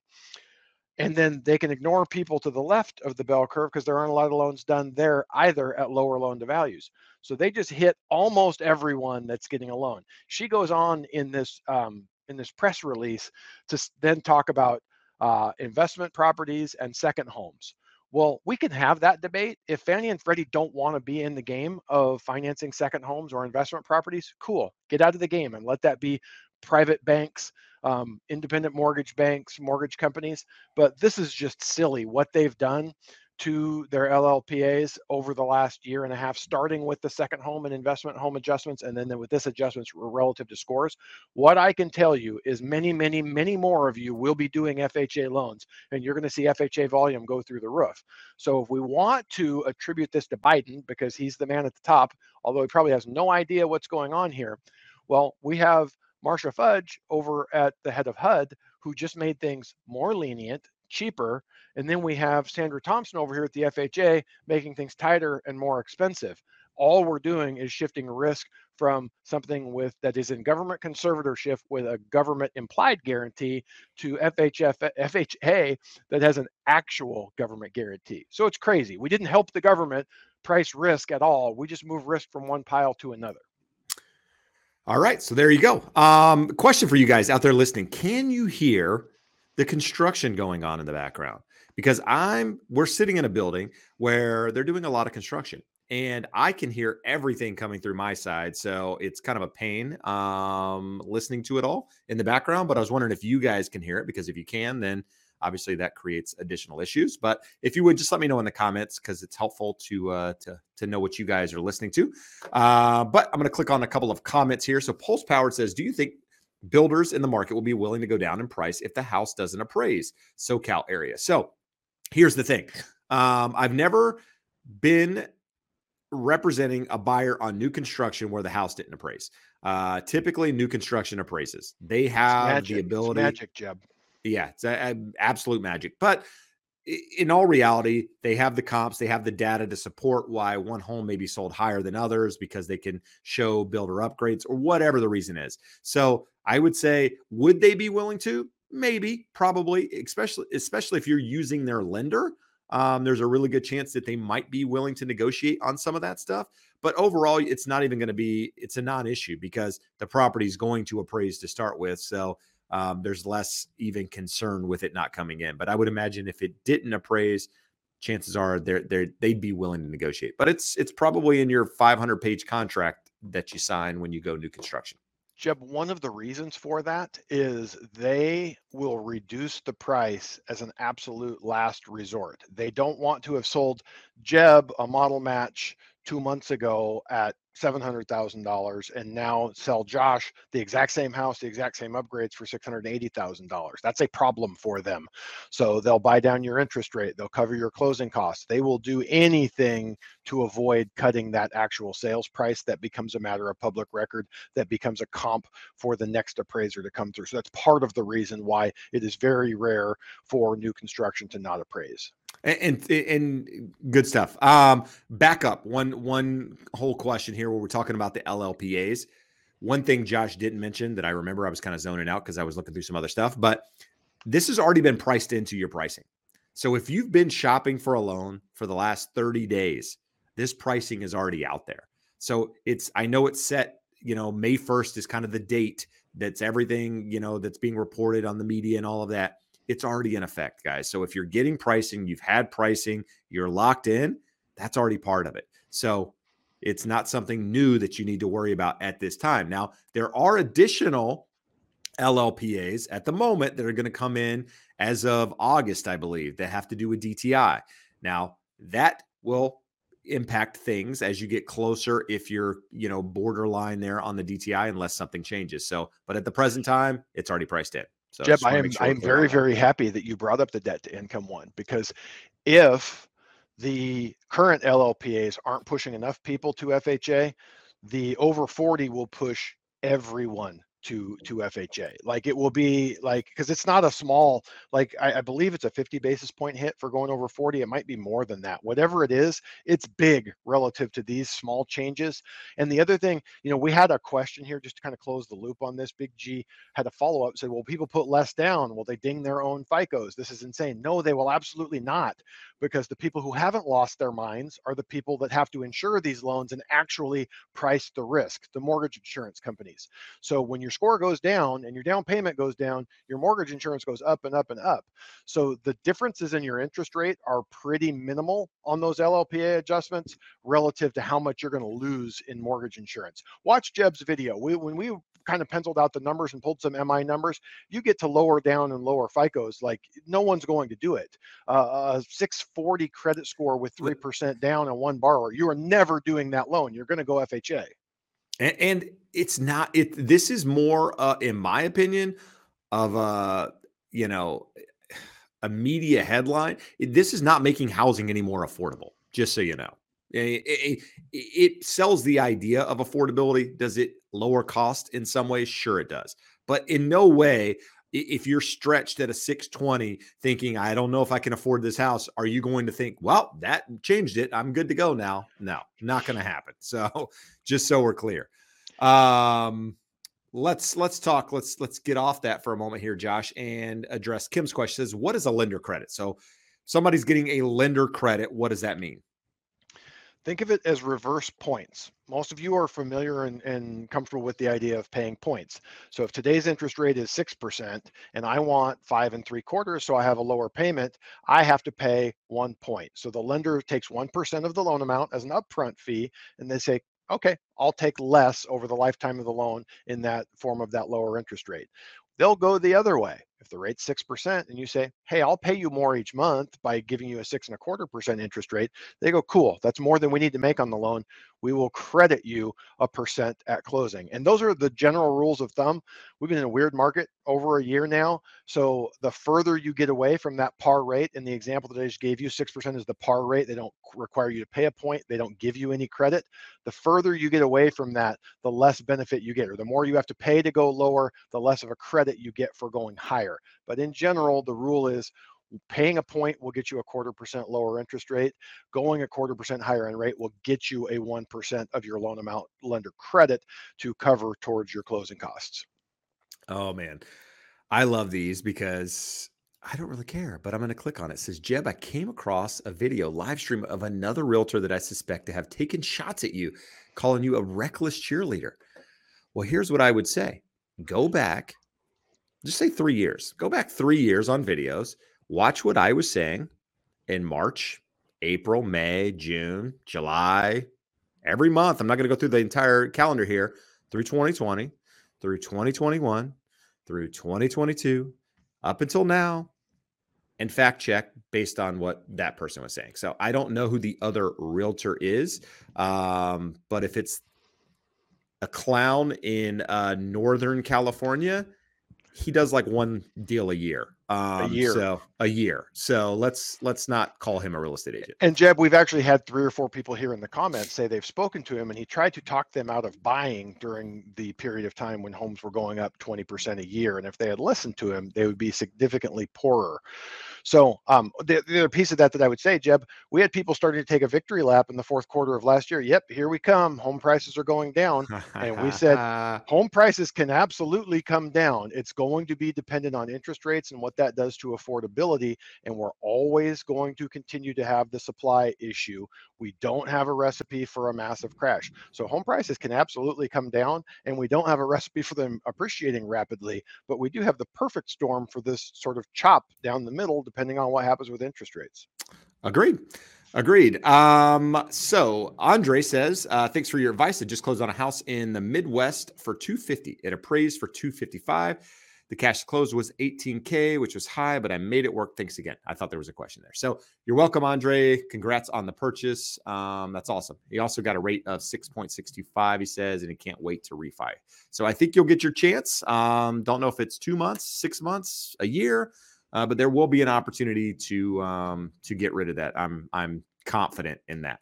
and then they can ignore people to the left of the bell curve because there aren't a lot of loans done there either at lower loan to values. So they just hit almost everyone that's getting a loan. She goes on in this um, in this press release to then talk about uh, investment properties and second homes. Well, we can have that debate. If Fannie and Freddie don't want to be in the game of financing second homes or investment properties, cool. Get out of the game and let that be private banks um, independent mortgage banks, mortgage companies. But this is just silly what they've done to their LLPAs over the last year and a half, starting with the second home and investment home adjustments, and then with this adjustments relative to scores. What I can tell you is many, many, many more of you will be doing FHA loans, and you're going to see FHA volume go through the roof. So if we want to attribute this to Biden, because he's the man at the top, although he probably has no idea what's going on here, well, we have Marcia Fudge over at the head of HUD, who just made things more lenient, cheaper. And then we have Sandra Thompson over here at the FHA making things tighter and more expensive. All we're doing is shifting risk from something with that is in government conservatorship with a government implied guarantee to FHF, FHA that has an actual government guarantee. So it's crazy. We didn't help the government price risk at all. We just move risk from one pile to another. All right, so there you go. Um, question for you guys out there listening: Can you hear the construction going on in the background? Because I'm we're sitting in a building where they're doing a lot of construction, and I can hear everything coming through my side. So it's kind of a pain um, listening to it all in the background. But I was wondering if you guys can hear it because if you can, then Obviously, that creates additional issues. But if you would just let me know in the comments because it's helpful to uh, to to know what you guys are listening to. Uh, but I'm going to click on a couple of comments here. So Pulse Powered says, "Do you think builders in the market will be willing to go down in price if the house doesn't appraise SoCal area?" So here's the thing: um, I've never been representing a buyer on new construction where the house didn't appraise. Uh, typically, new construction appraises. They have the ability. It's magic, Jeb. Yeah, it's a, a absolute magic. But in all reality, they have the comps, they have the data to support why one home may be sold higher than others because they can show builder upgrades or whatever the reason is. So I would say, would they be willing to? Maybe, probably, especially especially if you're using their lender. Um, there's a really good chance that they might be willing to negotiate on some of that stuff. But overall, it's not even going to be, it's a non issue because the property is going to appraise to start with. So um, there's less even concern with it not coming in. But I would imagine if it didn't appraise, chances are they're, they're they'd be willing to negotiate. But it's it's probably in your 500 page contract that you sign when you go new construction. Jeb, one of the reasons for that is they will reduce the price as an absolute last resort. They don't want to have sold Jeb a model match two months ago at $700,000 and now sell Josh the exact same house, the exact same upgrades for $680,000. That's a problem for them. So they'll buy down your interest rate, they'll cover your closing costs. They will do anything to avoid cutting that actual sales price that becomes a matter of public record that becomes a comp for the next appraiser to come through. So that's part of the reason why it is very rare for new construction to not appraise. And, and, and good stuff. Um, back up one one whole question here where we're talking about the LLPAs. One thing Josh didn't mention that I remember I was kind of zoning out because I was looking through some other stuff, but this has already been priced into your pricing. So if you've been shopping for a loan for the last 30 days, this pricing is already out there. So it's I know it's set, you know, May 1st is kind of the date that's everything, you know, that's being reported on the media and all of that it's already in effect, guys. So if you're getting pricing, you've had pricing, you're locked in, that's already part of it. So it's not something new that you need to worry about at this time. Now, there are additional LLPAs at the moment that are going to come in as of August, I believe, that have to do with DTI. Now, that will impact things as you get closer if you're, you know, borderline there on the DTI unless something changes. So, but at the present time, it's already priced in. So Jeb, I am sure I am very very happy that you brought up the debt to income one because if the current LLPAs aren't pushing enough people to FHA, the over 40 will push everyone to mm-hmm. to FHA. Like it will be like because it's not a small like I, I, believe it's a 50 basis point hit for going over 40. It might be more than that. Whatever it is, it's big relative to these small changes. And the other thing, you know, we had a question here just to kind of close the loop on this. Big G had a follow up said, well, people put less down. Will they ding their own FICOs? This is insane. No, they will absolutely not, because the people who haven't lost their minds are the people that have to insure these loans and actually price the risk, the mortgage insurance companies. So when you're your score goes down and your down payment goes down, your mortgage insurance goes up and up and up. So the differences in your interest rate are pretty minimal on those LLPA adjustments relative to how much you're going to lose in mortgage insurance. Watch Jeb's video. We, when we kind of penciled out the numbers and pulled some MI numbers, you get to lower down and lower FICOs. Like no one's going to do it. Uh, a 640 credit score with 3% down and one borrower, you are never doing that loan. You're going to go FHA. And, and it's not it. This is more, uh, in my opinion, of a you know a media headline. This is not making housing any more affordable. Just so you know, it, it, it sells the idea of affordability. Does it lower cost in some ways? Sure, it does. But in no way if you're stretched at a 620 thinking i don't know if i can afford this house are you going to think well that changed it. I'm good to go now. No not going to happen. So just so we're clear. Um let's let's talk let's let's get off that for a moment here josh and address kim's question. Says what is a lender credit? So somebody's getting a lender credit what does that mean Think of it as reverse points. Most of you are familiar and, and, comfortable with the idea of paying points. So if today's interest rate is 6% and I want five and three quarters, so I have a lower payment, I have to pay one point. So the lender takes 1% of the loan amount as an upfront fee and they say, okay, I'll take less over the lifetime of the loan in that form of that lower interest rate. They'll go the other way. If the rate's six percent and you say, "Hey, I'll pay you more each month by giving you a six and a quarter percent interest rate," they go, "Cool, that's more than we need to make on the loan. We will credit you a percent at closing." And those are the general rules of thumb. We've been in a weird market over a year now, so the further you get away from that par rate, in the example that I just gave you, six percent is the par rate. They don't require you to pay a point. They don't give you any credit. The further you get away from that, the less benefit you get, or the more you have to pay to go lower, the less of a credit you get for going higher. But in general, the rule is paying a point will get you a quarter percent lower interest rate. Going a quarter percent higher in rate will get you a 1% of your loan amount lender credit to cover towards your closing costs. Oh, man. I love these because I don't really care, but I'm going to click on it. it. Says Jeb, I came across a video live stream of another realtor that I suspect to have taken shots at you, calling you a reckless cheerleader. Well, here's what I would say go back just say three years. Go back three years on videos. Watch what I was saying in March, April, May, June, July, every month. I'm not going to go through the entire calendar here through 2020, through 2021, through 2022, up until now. and fact check based on what that person was saying. So I don't know who the other realtor is, um, but if it's a clown in uh, Northern California, he does like one deal a year. Um, a year. So a year. So let's let's not call him a real estate agent. And Jeb, we've actually had three or four people here in the comments say they've spoken to him and he tried to talk them out of buying during the period of time when homes were going up 20% a year. And if they had listened to him, they would be significantly poorer. So um, the, the other piece of that that I would say, Jeb, we had people starting to take a victory lap in the fourth quarter of last year. Yep, here we come. Home prices are going down. and we said home prices can absolutely come down. It's going to be dependent on interest rates and what that does to affordability. And we're always going to continue to have the supply issue. We don't have a recipe for a massive crash. So home prices can absolutely come down. And we don't have a recipe for them appreciating rapidly, but we do have the perfect storm for this sort of chop down the middle depending on what happens with interest rates. Agreed. Agreed. Um, so Andre says, uh, thanks for your advice. I just closed on a house in the Midwest for 250. It appraised for 255. The cash closed was 18K, which was high, but I made it work. Thanks again. I thought there was a question there. So you're welcome, Andre. Congrats on the purchase. Um, that's awesome. He also got a rate of 6.625, he says, and he can't wait to refi. So I think you'll get your chance. Um, don't know if it's two months, six months, a year. Uh, but there will be an opportunity to um, to get rid of that. I'm I'm confident in that.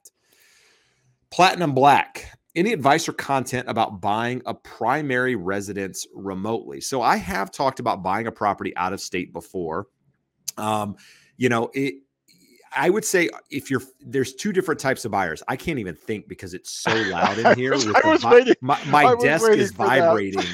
Platinum Black. Any advice or content about buying a primary residence remotely? So I have talked about buying a property out of state before. Um, you know, it I would say if you're there's two different types of buyers. I can't even think because it's so loud in here. Waiting. My, my desk is vibrating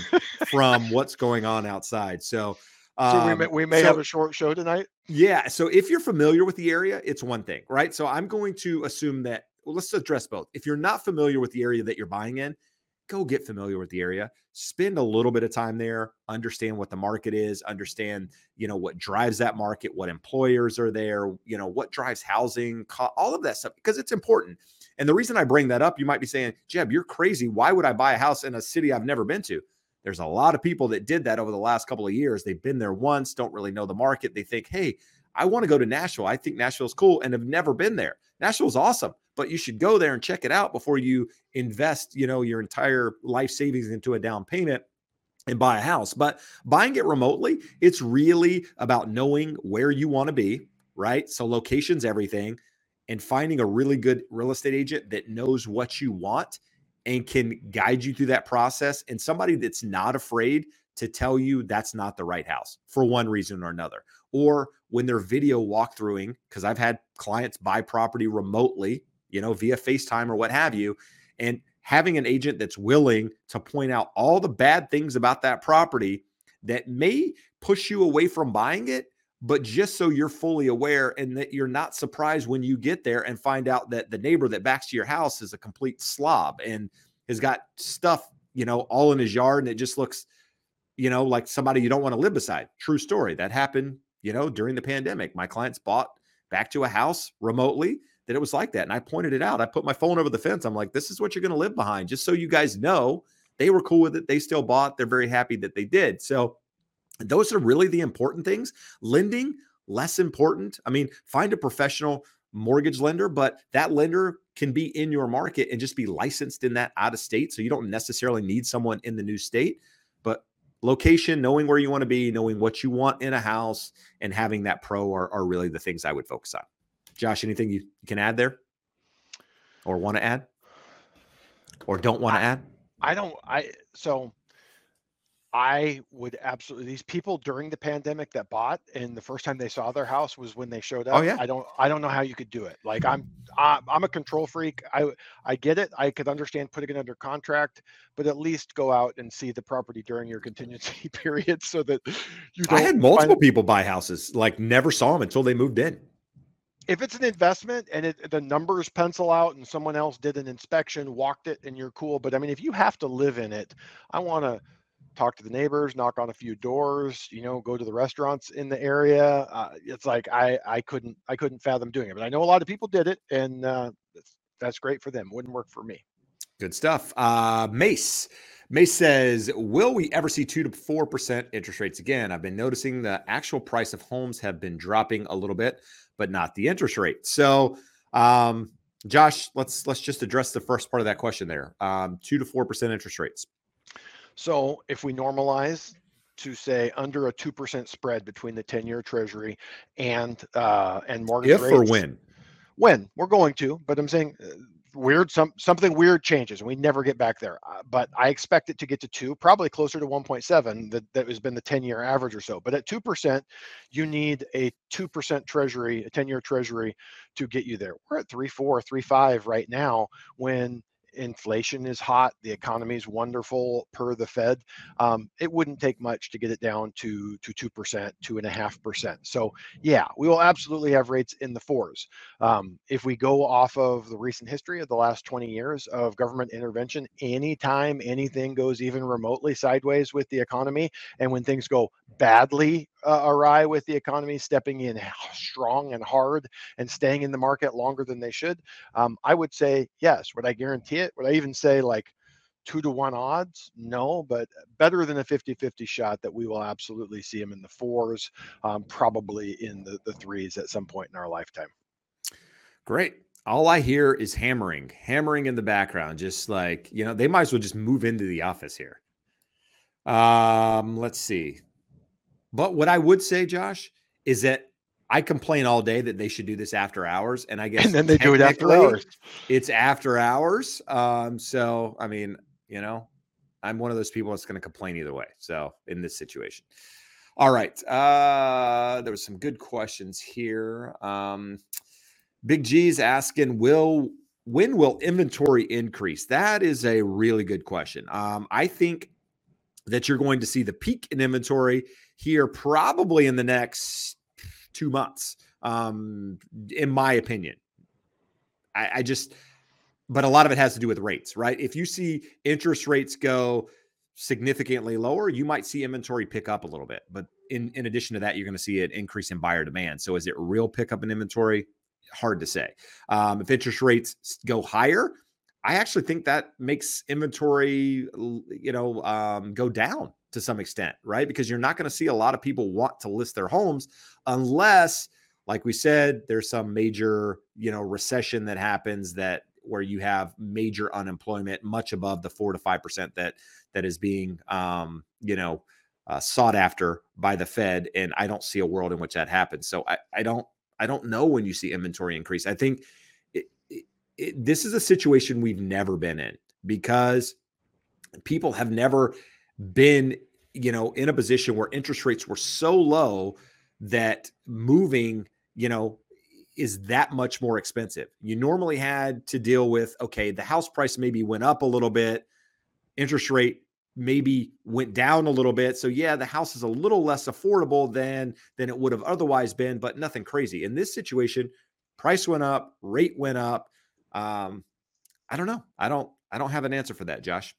from what's going on outside. So so um, we may, we may so, have a short show tonight. Yeah. So if you're familiar with the area, it's one thing, right? So I'm going to assume that. Well, let's address both. If you're not familiar with the area that you're buying in, go get familiar with the area. Spend a little bit of time there. Understand what the market is. Understand, you know, what drives that market. What employers are there. You know, what drives housing. All of that stuff because it's important. And the reason I bring that up, you might be saying, Jeb, you're crazy. Why would I buy a house in a city I've never been to? There's a lot of people that did that over the last couple of years. They've been there once, don't really know the market. They think, hey, I want to go to Nashville. I think Nashville's cool and have never been there. Nashville's awesome, but you should go there and check it out before you invest, you know, your entire life savings into a down payment and buy a house. But buying it remotely, it's really about knowing where you want to be, right? So location's everything and finding a really good real estate agent that knows what you want and can guide you through that process and somebody that's not afraid to tell you that's not the right house for one reason or another. Or when they're video walkthroughing, because I've had clients buy property remotely, you know, via FaceTime or what have you, and having an agent that's willing to point out all the bad things about that property that may push you away from buying it but just so you're fully aware and that you're not surprised when you get there and find out that the neighbor that backs to your house is a complete slob and has got stuff, you know, all in his yard and it just looks, you know, like somebody you don't want to live beside. True story. That happened, you know, during the pandemic. My clients bought back to a house remotely that it was like that. And I pointed it out. I put my phone over the fence. I'm like, this is what you're going to live behind, just so you guys know. They were cool with it. They still bought. They're very happy that they did. So, those are really the important things. Lending, less important. I mean, find a professional mortgage lender, but that lender can be in your market and just be licensed in that out of state. So you don't necessarily need someone in the new state, but location, knowing where you want to be, knowing what you want in a house, and having that pro are, are really the things I would focus on. Josh, anything you can add there or want to add or don't want to add? I don't, I, so I would absolutely these people during the pandemic that bought and the first time they saw their house was when they showed oh, up. Oh, yeah. I don't I don't know how you could do it. Like I'm I'm a control freak. I I get it. I could understand putting it under contract, but at least go out and see the property during your contingency period so that you I had multiple find... people buy houses like never saw them until they moved in. If it's an investment and it, the numbers pencil out and someone else did an inspection, walked it and you're cool, but I mean if you have to live in it, I want to talk to the neighbors, knock on a few doors, you know, go to the restaurants in the area. Uh, it's like I I couldn't I couldn't fathom doing it, but I know a lot of people did it, and uh, that's, great for them. Wouldn't work for me. Good stuff. Uh, Mace. May says, Will we ever see 2 to 4% interest rates again? I've been noticing the actual price of homes have been dropping a little bit, but not the interest rate. So, um, Josh, let's let's just address the first part of that question there. Um, two to four percent interest rates. So if we normalize to say under a two percent spread between the ten-year Treasury and uh, and mortgage if rates, or when? When we're going to, but I'm saying uh, weird some something weird changes and we never get back there uh, but i expect it to get to 2 probably closer to 1.7 that, that has been the 10 year average or so but at 2% you need a 2% treasury a 10 year treasury to get you there we're at 3 4 3 5 right now when inflation is hot, the economy is wonderful per the Fed. Um, it wouldn't take much to get it down to to two percent, two and a half percent. So yeah, we will absolutely have rates in the fours. Um, if we go off of the recent history of the last 20 years of government intervention, anytime anything goes even remotely sideways with the economy, and when things go badly uh, awry with the economy stepping in strong and hard and staying in the market longer than they should, um, I would say yes. Would I guarantee it? Would I even say like two to one odds? No, but better than a 50 50 shot that we will absolutely see him in the fours, um, probably in the, the threes at some point in our lifetime. Great. All I hear is hammering, hammering in the background, just like, you know, they might as well just move into the office here. Um, let's see. But what I would say, Josh, is that I complain all day that they should do this after hours, and I guess and then they do it after hours. It's after hours. Um, so I mean, you know, I'm one of those people that's going to complain either way. So in this situation, all right. Uh, there was some good questions here. Um, Big G's asking, will when will inventory increase? That is a really good question. Um, I think that you're going to see the peak in inventory here probably in the next two months, um, in my opinion. I, I just, but a lot of it has to do with rates, right? If you see interest rates go significantly lower, you might see inventory pick up a little bit. But in, in addition to that, you're going to see an increase in buyer demand. So is it real pickup in inventory? Hard to say. Um, if interest rates go higher, I actually think that makes inventory, you know, um, go down to some extent, right? Because you're not going to see a lot of people want to list their homes unless, like we said, there's some major, you know, recession that happens that where you have major unemployment, much above the four to five percent that that is being, um, you know, uh, sought after by the Fed. And I don't see a world in which that happens. So I, I don't, I don't know when you see inventory increase. I think it, this is a situation we've never been in because people have never been, you know, in a position where interest rates were so low that moving, you know, is that much more expensive. You normally had to deal with, okay, the house price maybe went up a little bit, interest rate maybe went down a little bit so yeah the house is a little less affordable than than it would have otherwise been but nothing crazy in this situation price went up rate went up um, I don't know. I don't. I don't have an answer for that, Josh.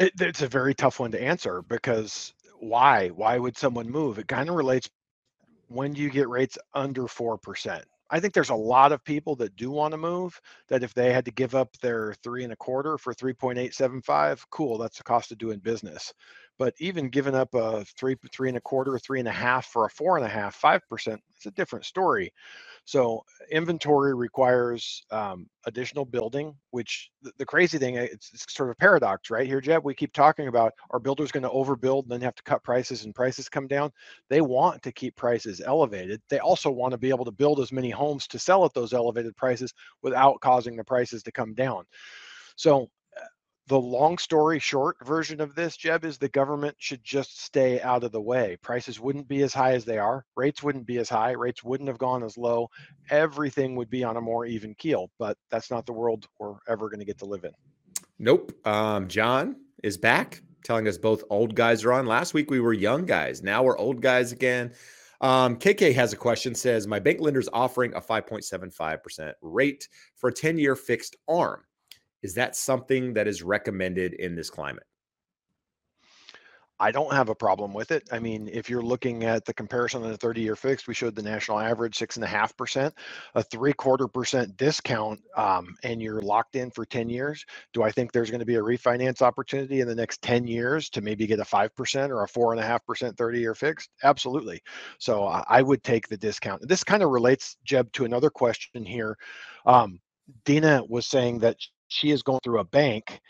It, it's a very tough one to answer because why? Why would someone move? It kind of relates. When do you get rates under four percent? I think there's a lot of people that do want to move. That if they had to give up their three and a quarter for three point eight seven five, cool. That's the cost of doing business. But even giving up a three, three and a quarter, three and a half for a four and a half, five percent, it's a different story. So inventory requires um, additional building, which the, the crazy thing, uh, it's, it's, sort of a paradox, right? Here, Jeb, we keep talking about are builders going to overbuild and then have to cut prices and prices come down? They want to keep prices elevated. They also want to be able to build as many homes to sell at those elevated prices without causing the prices to come down. So the long story short version of this, Jeb, is the government should just stay out of the way. Prices wouldn't be as high as they are. Rates wouldn't be as high. Rates wouldn't have gone as low. Everything would be on a more even keel. But that's not the world we're ever going to get to live in. Nope. Um, John is back telling us both old guys are on. Last week we were young guys. Now we're old guys again. Um, KK has a question says, My bank lender is offering a 5.75% rate for a 10 year fixed arm. Is that something that is recommended in this climate? I don't have a problem with it. I mean, if you're looking at the comparison on the 30 year fixed, we showed the national average six and a half percent, a three quarter percent discount, um, and you're locked in for 10 years. Do I think there's going to be a refinance opportunity in the next 10 years to maybe get a 5% or a four and a half percent 30 year fixed? Absolutely. So I would take the discount. This kind of relates, Jeb, to another question here. Um, Dina was saying that she is going through a bank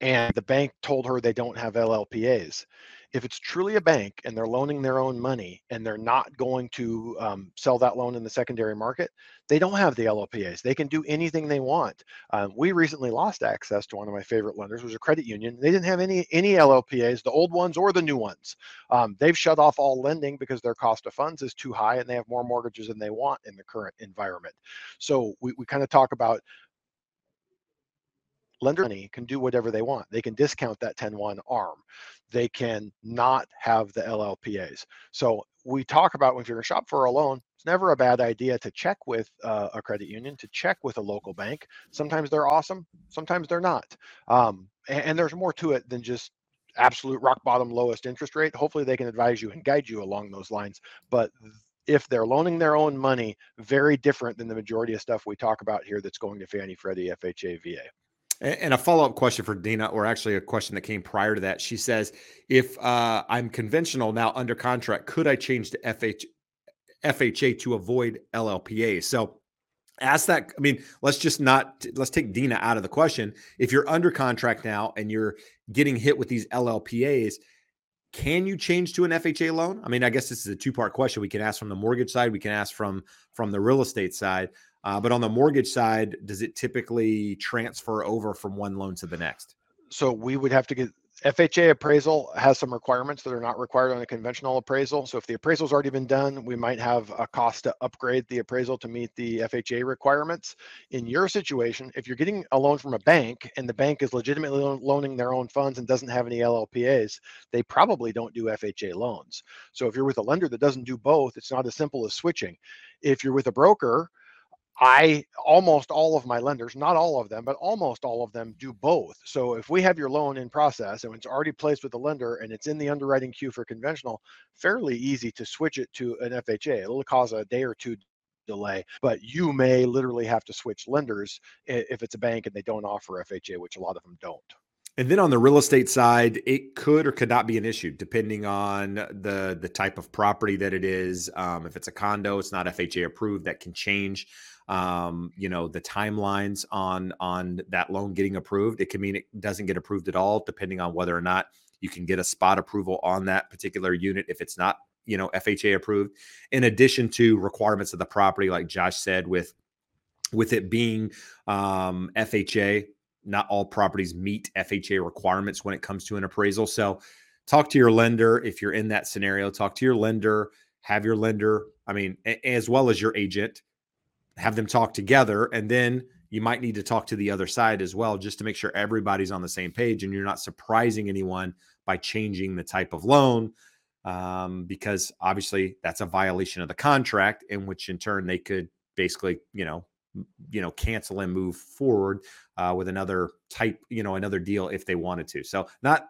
and the bank told her they don't have LLPAs if it's truly a bank and they're loaning their own money and they're not going to um, sell that loan in the secondary market, they don't have the LLPAs. They can do anything they want. Um, we recently lost access to one of my favorite lenders, which was a credit union. They didn't have any any LLPAs, the old ones or the new ones. Um, they've shut off all lending because their cost of funds is too high and they have more mortgages than they want in the current environment. So we, we kind of talk about lender money can do whatever they want. They can discount that 10-1 arm. They can not have the LLPAs. So we talk about when you're going to shop for a loan, it's never a bad idea to check with uh, a credit union, to check with a local bank. Sometimes they're awesome, sometimes they're not. Um, and, and there's more to it than just absolute rock bottom lowest interest rate. Hopefully they can advise you and guide you along those lines. But if they're loaning their own money, very different than the majority of stuff we talk about here that's going to Fannie, Freddie, FHA, VA. And a follow up question for Dina, or actually a question that came prior to that. She says, if uh, I'm conventional now under contract, could I change to FH, FHA to avoid LLPA? So ask that. I mean, let's just not, let's take Dina out of the question. If you're under contract now and you're getting hit with these LLPAs, can you change to an FHA loan? I mean, I guess this is a two part question. We can ask from the mortgage side, we can ask from from the real estate side. Uh, but on the mortgage side, does it typically transfer over from one loan to the next? So we would have to get FHA appraisal has some requirements that are not required on a conventional appraisal. So if the appraisal's already been done, we might have a cost to upgrade the appraisal to meet the FHA requirements. In your situation, if you're getting a loan from a bank and the bank is legitimately loaning their own funds and doesn't have any LLPAs, they probably don't do FHA loans. So if you're with a lender that doesn't do both, it's not as simple as switching. If you're with a broker I almost all of my lenders, not all of them, but almost all of them do both. So if we have your loan in process and it's already placed with the lender and it's in the underwriting queue for conventional, fairly easy to switch it to an FHA. It'll cause a day or two delay, but you may literally have to switch lenders if it's a bank and they don't offer FHA, which a lot of them don't. And then on the real estate side, it could or could not be an issue depending on the the type of property that it is. Um, if it's a condo, it's not FHA approved. That can change um, you know the timelines on on that loan getting approved it can mean it doesn't get approved at all depending on whether or not you can get a spot approval on that particular unit if it's not you know fha approved in addition to requirements of the property like josh said with with it being um, fha not all properties meet fha requirements when it comes to an appraisal. So talk to your lender if you're in that scenario. Talk to your lender. Have your lender i mean as well as your agent have them talk together and then you might need to talk to the other side as well just to make sure everybody's on the same page and you're not surprising anyone by changing the type of loan um, because obviously that's a violation of the contract in which in turn they could basically you know you know cancel and move forward uh, with another type you know another deal if they wanted to so not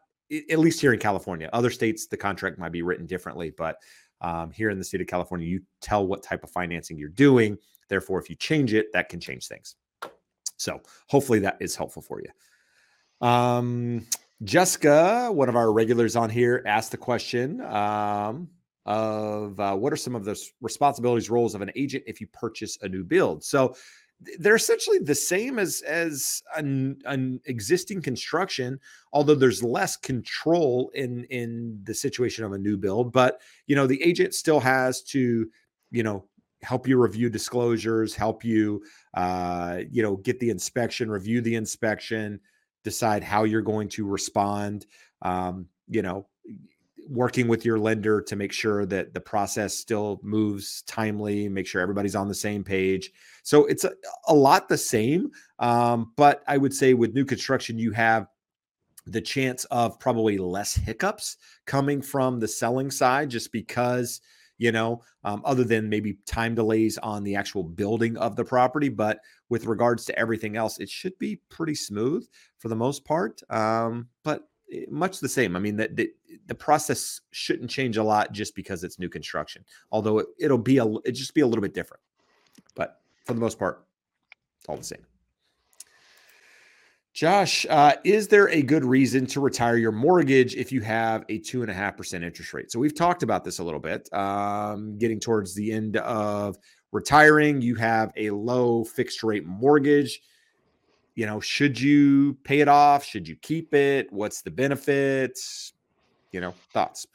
at least here in california other states the contract might be written differently but um, here in the state of california you tell what type of financing you're doing Therefore, if you change it, that can change things. So hopefully that is helpful for you. Um, Jessica, one of our regulars on here, asked the question um, of uh, what are some of the responsibilities, roles of an agent if you purchase a new build? So they're essentially the same as as an, an existing construction although there's less control in in the situation of a new build but you know the agent still has to you know help you review disclosures, help you, uh, you know, get the inspection, review the inspection, decide how you're going to respond. Um, you know, working with your lender to make sure that the process still moves timely, make sure everybody's on the same page. So it's a, a lot the same. Um, but I would say with new construction, you have the chance of probably less hiccups coming from the selling side just because you know, um, other than maybe time delays on the actual building of the property. But with regards to everything else, it should be pretty smooth for the most part. Um, but eh, much the same. I mean, that, that the process shouldn't change a lot just because it's new construction. Although it, it'll be a it just be a little bit different, but for the most part, all the same. Josh, uh, is there a good reason to retire your mortgage if you have a two and a half percent interest rate? So we've talked about this a little bit. Um, getting towards the end of retiring, you have a low fixed rate mortgage. You know, should you pay it off? Should you keep it? What's the benefits? You know, thoughts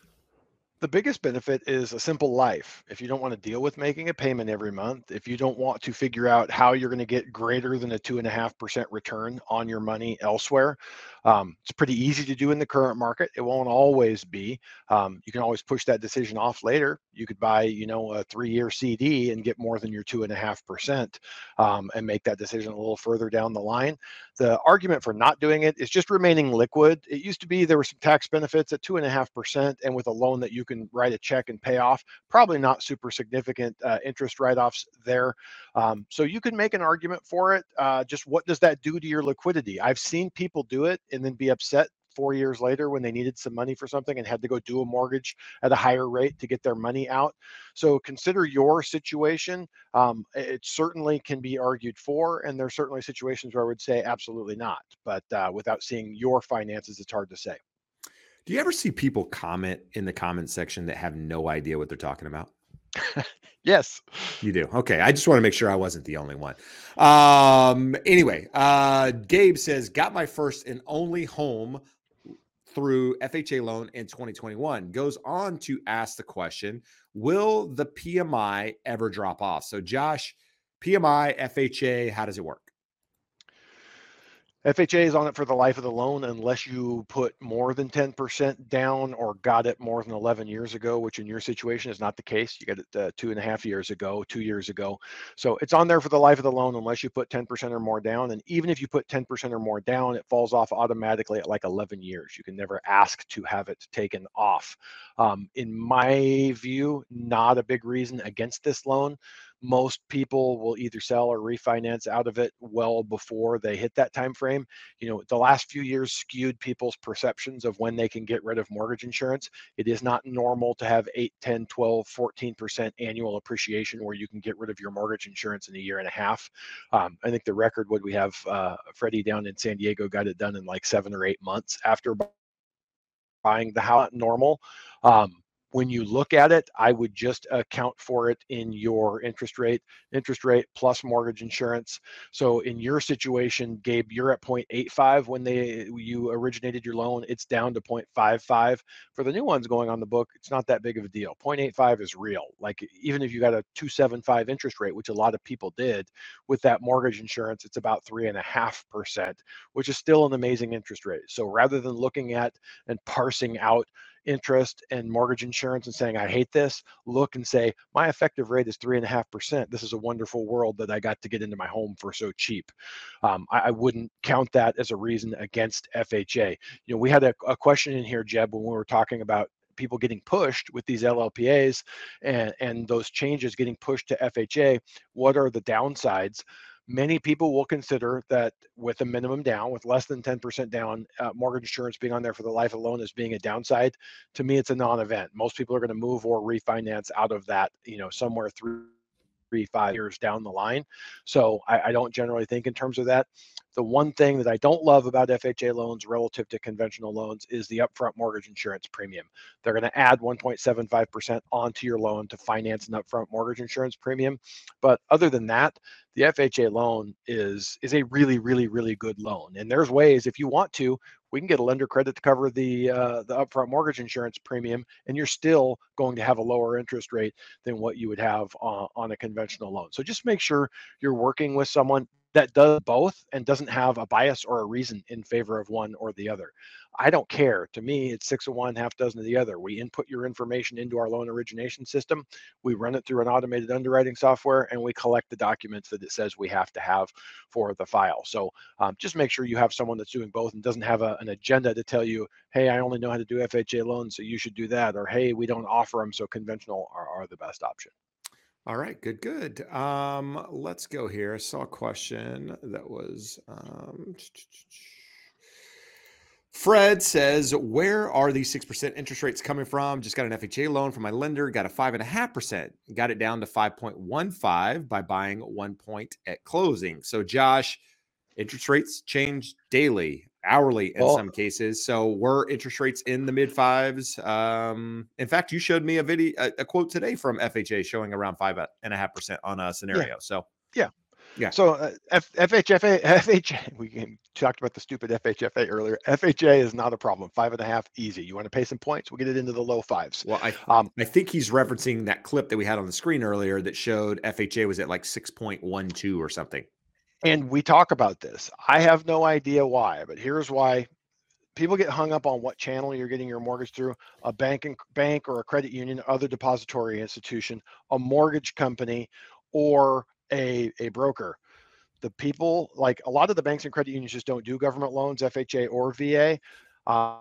the biggest benefit is a simple life. If you don't want to deal with making a payment every month, if you don't want to figure out how you're going to get greater than a two and a half percent return on your money elsewhere, um, it's pretty easy to do in the current market. It won't always be. Um, you can always push that decision off later. You could buy, you know, a three-year CD and get more than your two and a half percent, um, and make that decision a little further down the line. The argument for not doing it is just remaining liquid. It used to be there were some tax benefits at two and a half percent, and with a loan that you can write a check and pay off, probably not super significant uh, interest write-offs there. Um, so you can make an argument for it. Uh, just what does that do to your liquidity? I've seen people do it and then be upset four years later when they needed some money for something and had to go do a mortgage at a higher rate to get their money out. So consider your situation. Um, it certainly can be argued for, and there's certainly situations where I would say absolutely not. But uh, without seeing your finances, it's hard to say. Do you ever see people comment in the comment section that have no idea what they're talking about? yes. You do. Okay. I just want to make sure I wasn't the only one. Um, anyway, uh, Gabe says, got my first and only home through FHA loan in 2021. Goes on to ask the question Will the PMI ever drop off? So, Josh, PMI, FHA, how does it work? FHA is on it for the life of the loan unless you put more than 10% down or got it more than 11 years ago, which in your situation is not the case. You got it uh, two and a half years ago, two years ago. So it's on there for the life of the loan unless you put 10% or more down. And even if you put 10% or more down, it falls off automatically at like 11 years. You can never ask to have it taken off. Um, in my view, not a big reason against this loan most people will either sell or refinance out of it well before they hit that time frame. You know the last few years skewed people's perceptions of when they can get rid of mortgage insurance. It is not normal to have 8 10 12 14% annual appreciation where you can get rid of your mortgage insurance in a year and a half. Um, i think the record would we have uh, freddie down in san diego got it done in like seven or eight months after buying the house normal. Um, when you look at it, I would just account for it in your interest rate, interest rate plus mortgage insurance. So in your situation, Gabe, you're at 0.85 when they you originated your loan. It's down to 0.55. For the new ones going on the book, it's not that big of a deal. 0.85 is real. Like even if you got a 275 interest rate, which a lot of people did with that mortgage insurance, it's about three and a half percent, which is still an amazing interest rate. So rather than looking at and parsing out interest and mortgage insurance and saying, I hate this, look and say, my effective rate is three and a half percent. This is a wonderful world that I got to get into my home for so cheap. Um, I, I, wouldn't count that as a reason against FHA. You know, we had a, a question in here, Jeb, when we were talking about people getting pushed with these LLPAs and, and those changes getting pushed to FHA. What are the downsides? Many people will consider that with a minimum down, with less than 10% down, uh, mortgage insurance being on there for the life loan as being a downside. To me, it's a non-event. Most people are going to move or refinance out of that, you know, somewhere through three, five years down the line. So I, I don't generally think in terms of that. The one thing that I don't love about FHA loans relative to conventional loans is the upfront mortgage insurance premium. They're going to add 1.75% onto your loan to finance an upfront mortgage insurance premium. But other than that, the FHA loan is is a really, really, really good loan. And there's ways if you want to, we can get a lender credit to cover the uh, the upfront mortgage insurance premium, and you're still going to have a lower interest rate than what you would have uh, on a conventional loan. So just make sure you're working with someone that does both and doesn't have a bias or a reason in favor of one or the other. I don't care. To me, it's six of one, half dozen of the other. We input your information into our loan origination system, we run it through an automated underwriting software, and we collect the documents that it says we have to have for the file. So um, just make sure you have someone that's doing both and doesn't have a, an agenda to tell you, hey, I only know how to do FHA loans, so you should do that, or hey, we don't offer them, so conventional are, are the best option. All right, good, good. Um, let's go here. I saw a question that was um, Fred says, Where are these 6% interest rates coming from? Just got an FHA loan from my lender, got a 5.5%, got it down to 5.15 by buying one point at closing. So, Josh, interest rates change daily, hourly in well, some cases. So, were interest rates in the mid fives? Um, in fact, you showed me a video, a, a, quote today from FHA showing around 5.5% on a scenario. Yeah. So, yeah, yeah. So uh, F- FHFA, FHA, we talked about the stupid FHFA earlier. FHA is not a problem. Five and a half, easy. You want to pay some points? We'll get it into the low fives. Well, I, um, I think he's referencing that clip that we had on the screen earlier that showed FHA was at like 6.12 or something. And we talk about this. I have no idea why, but here's why people get hung up on what channel you're getting your mortgage through a bank and bank or a credit union other depository institution a mortgage company or a, a broker. The people, like a lot of the banks and credit unions just don't do government loans, FHA or VA. Uh,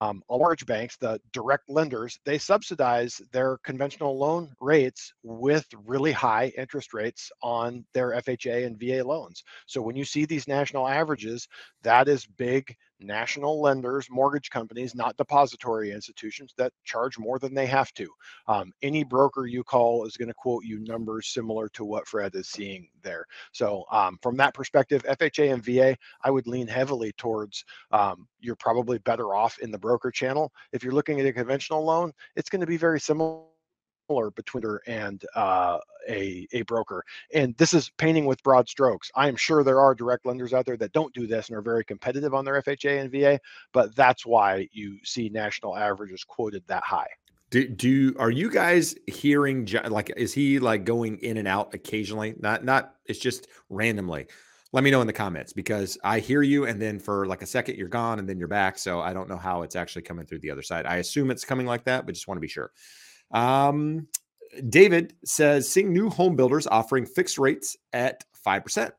um, large banks, the direct lenders, they subsidize their conventional loan rates with really high interest rates on their FHA and VA loans. So when you see these national averages, that is big national lenders, mortgage companies, not depository institutions that charge more than they have to. Um, any broker you call is going to quote you numbers similar to what Fred is seeing there. So um, from that perspective, FHA and VA, I would lean heavily towards um, you're probably better off in the broker channel. If you're looking at a conventional loan, it's going to be very similar between her and uh, a, a broker. And this is painting with broad strokes. I am sure there are direct lenders out there that don't do this and are very competitive on their FHA and VA, but that's why you see national averages quoted that high. Do, do are you guys hearing like is he like going in and out occasionally? Not not it's just randomly. Let me know in the comments because I hear you and then for like a second you're gone and then you're back. So I don't know how it's actually coming through the other side. I assume it's coming like that, but just want to be sure. Um, David says seeing new home builders offering fixed rates at 5%,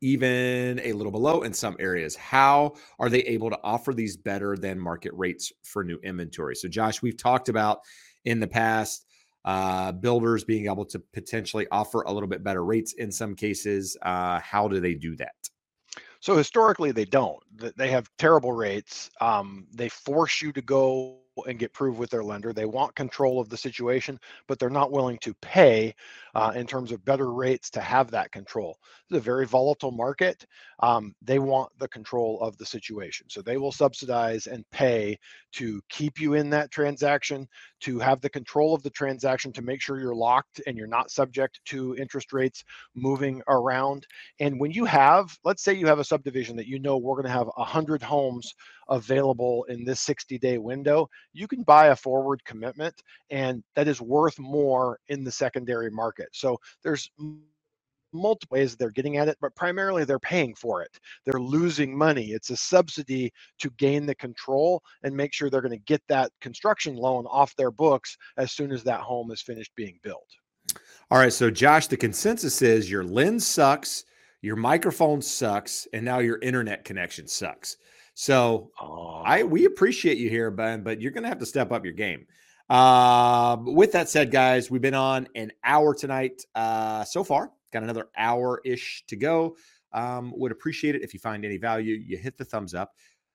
even a little below in some areas. How are they able to offer these better than market rates for new inventory? So, Josh, we've talked about in the past uh, builders being able to potentially offer a little bit better rates in some cases. Uh, how do they do that? So historically, they don't. They have terrible rates. Um, they force you to go and get proof with their lender. They want control of the situation, but they're not willing to pay uh, in terms of better rates to have that control. It's a very volatile market. Um, they want the control of the situation. So they will subsidize and pay to keep you in that transaction, to have the control of the transaction, to make sure you're locked and you're not subject to interest rates moving around. And when you have, let's say you have a subdivision that you know we're going to have 100 homes available in this 60 day window, you can buy a forward commitment and that is worth more in the secondary market. So there's multiple ways they're getting at it, but primarily they're paying for it. They're losing money. It's a subsidy to gain the control and make sure they're going to get that construction loan off their books as soon as that home is finished being built. All right. So, Josh, the consensus is your lens sucks, your microphone sucks, and now your internet connection sucks. So oh. I we appreciate you here, Ben, but you're going to have to step up your game. Uh, with that said, guys, we've been on an hour tonight uh, so far. Got another hour ish to go. Um, would appreciate it if you find any value. You hit the thumbs up.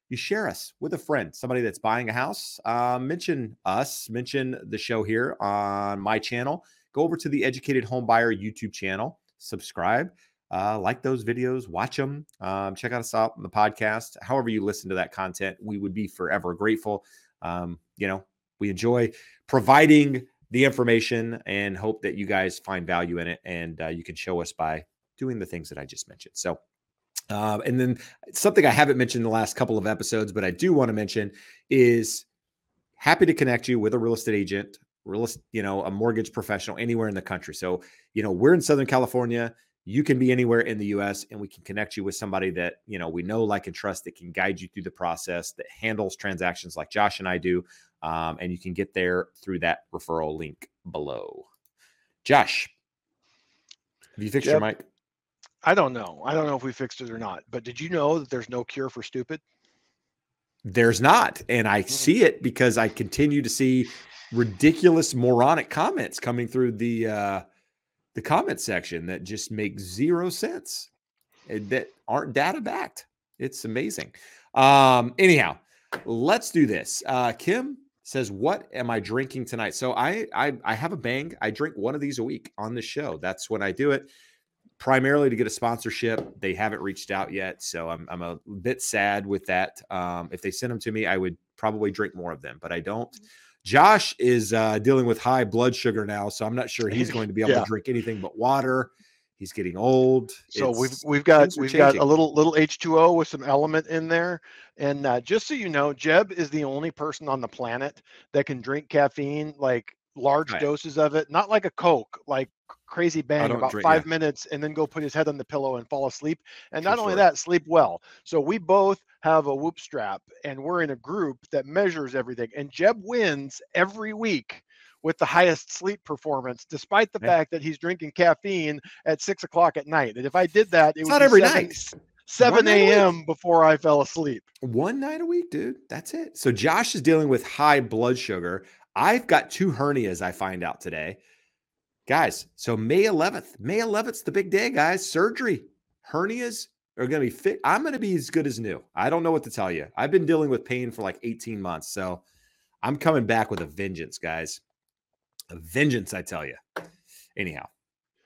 You share us with a friend, somebody that's buying a house. Uh, mention us, mention the show here on my channel. Go over to the Educated Home Buyer YouTube channel, subscribe uh, like those videos, watch them, um, check out us out on the podcast. However, you listen to that content, we would be forever grateful. Um, you know, we enjoy providing the information and hope that you guys find value in it. And uh, you can show us by doing the things that I just mentioned. So, uh, and then something I haven't mentioned in the last couple of episodes, but I do want to mention is happy to connect you with a real estate agent, real, you know, a mortgage professional anywhere in the country. So, you know, we're in Southern California you can be anywhere in the US and we can connect you with somebody that, you know, we know, like, and trust that can guide you through the process that handles transactions like Josh and I do. Um, and you can get there through that referral link below. Josh, have you fixed yep. your mic? I don't know. I don't know if we fixed it or not, but did you know that there's no cure for stupid? There's not. And I mm. see it because I continue to see ridiculous moronic comments coming through the uh the comment section that just make zero sense that aren't data backed. It's amazing. Um, anyhow, let's do this. Uh, Kim says, "What am I drinking tonight?" So I, I I have a bang. I drink one of these a week on the show. That's when I do it, primarily to get a sponsorship. They haven't reached out yet, so I'm I'm a bit sad with that. Um, if they send them to me, I would probably drink more of them, but I don't. Mm. Josh is uh, dealing with high blood sugar now, so I'm not sure he's going to be able yeah. to drink anything but water. He's getting old. So it's, we've we've got we've changing. got a little little H2O with some element in there. And uh, just so you know, Jeb is the only person on the planet that can drink caffeine like large right. doses of it, not like a Coke, like crazy bang about drink, five yeah. minutes and then go put his head on the pillow and fall asleep. And For not only that, sleep well. So we both have a whoop strap and we're in a group that measures everything. And Jeb wins every week with the highest sleep performance, despite the yeah. fact that he's drinking caffeine at six o'clock at night. And if I did that, it it's would not every seven, night. 7 a.m. before I fell asleep. One night a week, dude. That's it. So Josh is dealing with high blood sugar. I've got two hernias, I find out today. Guys, so May 11th, May 11th, the big day, guys. Surgery, hernias are going to be fit. I'm going to be as good as new. I don't know what to tell you. I've been dealing with pain for like 18 months. So I'm coming back with a vengeance, guys. A vengeance, I tell you. Anyhow,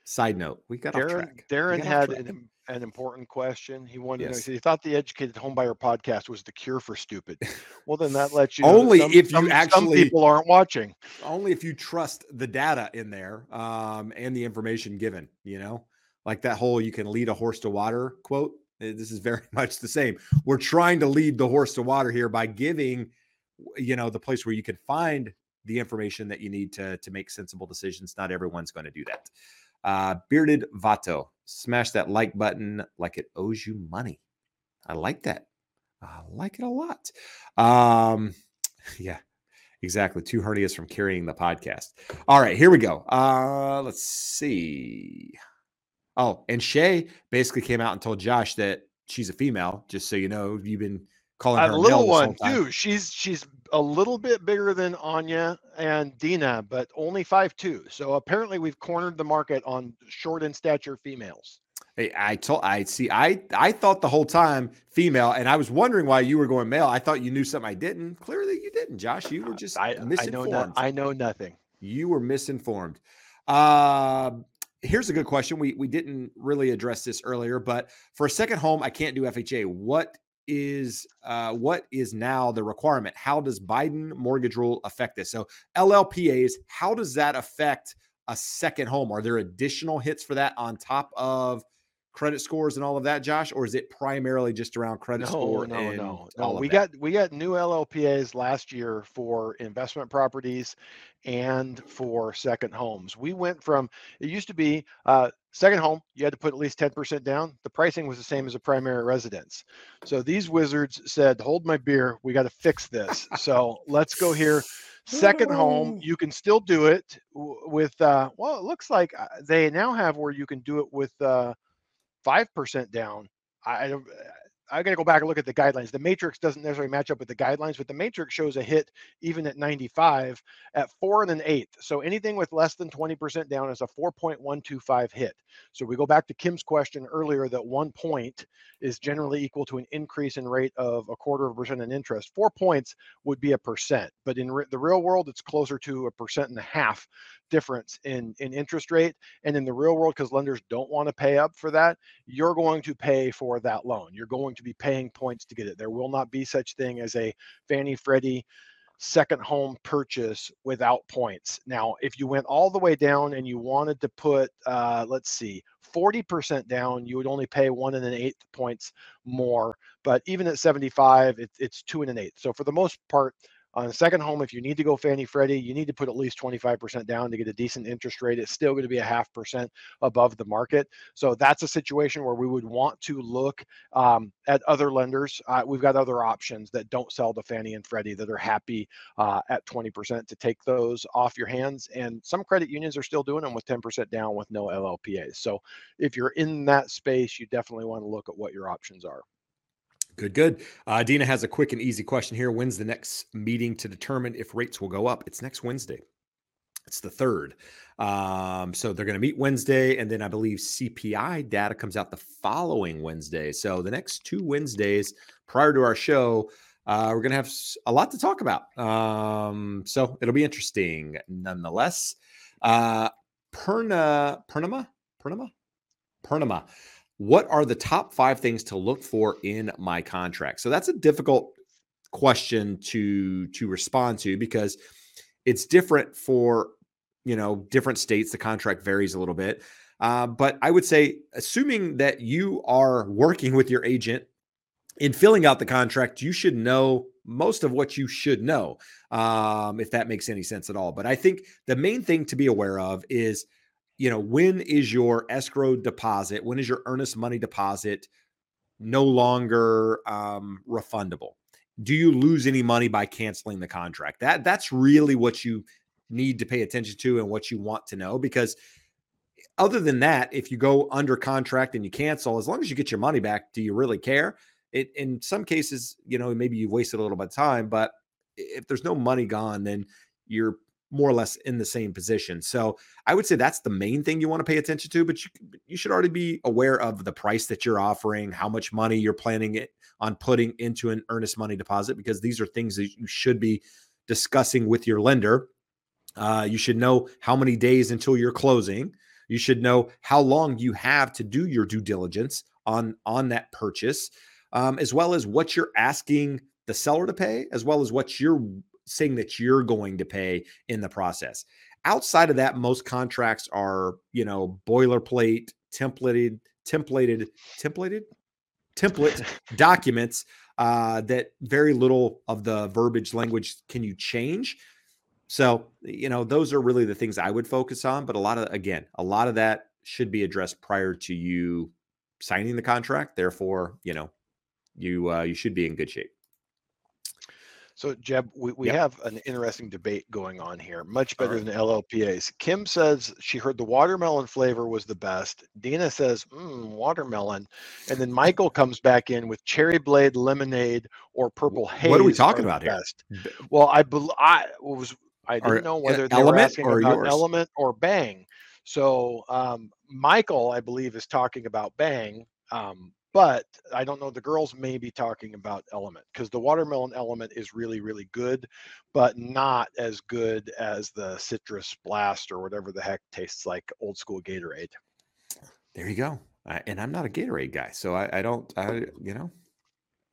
side note, we got Darren, off track. Darren had an, an important question. He wanted yes. to know. He thought the Educated Homebuyer podcast was the cure for stupid. Well, then that lets you only some, if you some, actually some people aren't watching. Only if you trust the data in there um, and the information given. You know, like that whole "you can lead a horse to water" quote. Eh, this is very much the same. We're trying to lead the horse to water here by giving, you know, the place where you can find the information that you need to to make sensible decisions. Not everyone's going to do that. Uh, Bearded Vato, smash that like button like it owes you money. I like that. I like it a lot. Um, yeah, exactly. Two hernias from carrying the podcast. All right, here we go. Uh, let's see. Oh, and Shay basically came out and told Josh that she's a female. Just so you know, you've been calling her a little one too. She's she's a little bit bigger than Anya and Dina, but only five two. So apparently we've cornered the market on short in stature females. Hey, I told I see I I thought the whole time female, and I was wondering why you were going male. I thought you knew something I didn't. Clearly you didn't, Josh. You were just I, misinformed. I know, no, I know nothing. You were misinformed. Uh, here's a good question. We we didn't really address this earlier, but for a second home, I can't do FHA. What is uh, what is now the requirement? How does Biden mortgage rule affect this? So LLPAs, how does that affect a second home? Are there additional hits for that on top of credit scores and all of that, Josh, or is it primarily just around credit no, score? No, no, no. We got we got new LLPAs last year for investment properties and for second homes. We went from it used to be uh, second home you had to put at least 10% down. The pricing was the same as a primary residence. So these wizards said, "Hold my beer, we got to fix this." so let's go here. Second home, you can still do it with uh, well, it looks like uh, they now have where you can do it with uh, five percent down. I. I got to go back and look at the guidelines. The matrix doesn't necessarily match up with the guidelines, but the matrix shows a hit even at 95 at four and an eighth. So anything with less than 20% down is a 4.125 hit. So we go back to Kim's question earlier that one point is generally equal to an increase in rate of a quarter of a percent in interest. Four points would be a percent, but in re- the real world, it's closer to a percent and a half difference in, in interest rate. And in the real world, because lenders don't want to pay up for that, you're going to pay for that loan. You're going to be paying points to get it. There will not be such thing as a Fannie Freddie second home purchase without points. Now, if you went all the way down and you wanted to put, uh, let's see, 40% down, you would only pay one and an eighth points more. But even at 75, it, it's two and an eighth. So for the most part, on a second home, if you need to go Fannie Freddie, you need to put at least 25% down to get a decent interest rate. It's still going to be a half percent above the market. So that's a situation where we would want to look um, at other lenders. Uh, we've got other options that don't sell to Fannie and Freddie that are happy uh, at 20% to take those off your hands. And some credit unions are still doing them with 10% down with no LLPAs. So if you're in that space, you definitely want to look at what your options are. Good, good. Uh, Dina has a quick and easy question here. When's the next meeting to determine if rates will go up? It's next Wednesday. It's the third. Um, so they're going to meet Wednesday, and then I believe CPI data comes out the following Wednesday. So the next two Wednesdays prior to our show, uh, we're going to have a lot to talk about. Um, so it'll be interesting nonetheless. Uh, Perna, Pernama, Pernama, Pernama. What are the top five things to look for in my contract? So that's a difficult question to to respond to because it's different for you know different states. The contract varies a little bit. Uh, but I would say, assuming that you are working with your agent in filling out the contract, you should know most of what you should know, um, if that makes any sense at all. But I think the main thing to be aware of is, you know, when is your escrow deposit, when is your earnest money deposit no longer um, refundable? Do you lose any money by canceling the contract? That that's really what you need to pay attention to and what you want to know because other than that, if you go under contract and you cancel, as long as you get your money back, do you really care? it in some cases, you know, maybe you've wasted a little bit of time, but if there's no money gone, then you're more or less in the same position. So I would say that's the main thing you want to pay attention to, but you, you should already be aware of the price that you're offering, how much money you're planning it on putting into an earnest money deposit, because these are things that you should be discussing with your lender. Uh, you should know how many days until you're closing. You should know how long you have to do your due diligence on on that purchase um, as well as what you're asking the seller to pay, as well as what you're saying that you're going to pay in the process. Outside of that, most contracts are, you know, boilerplate, templated, templated, templated, template documents uh, that very little of the verbiage language can you change. So, you know, those are really the things I would focus on. But a lot of, again, a lot of that should be addressed prior to you signing the contract. Therefore, you know, you uh, you should be in good shape. So, Jeb, we, we have an interesting debate going on here, much better right. than LLPAs. Kim says she heard the watermelon flavor was the best. Dina says, mm, watermelon. And then Michael comes back in with cherry blade lemonade or purple haze. What are we talking about here? Best. Well, I, I was I didn't or, know whether they were asking about yours? element or bang. So um, Michael, I believe, is talking about bang. Um, but I don't know. The girls may be talking about element because the watermelon element is really, really good, but not as good as the citrus blast or whatever the heck tastes like old school Gatorade. There you go. I, and I'm not a Gatorade guy, so I, I don't. I you know,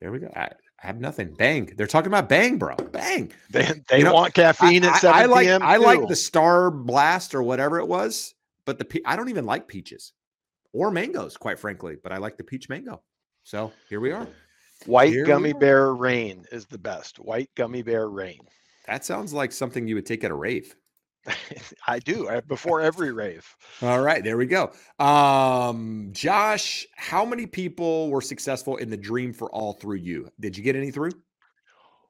there we go. I, I have nothing. Bang. They're talking about bang, bro. Bang. They, they you know, want caffeine I, at 7 I, I like. I like the Star Blast or whatever it was, but the I don't even like peaches or mangoes, quite frankly, but I like the peach mango. So here we are. White here gummy bear rain is the best. White gummy bear rain. That sounds like something you would take at a rave. I do I, before every rave. All right, there we go. Um, Josh, how many people were successful in the dream for all through you? Did you get any through?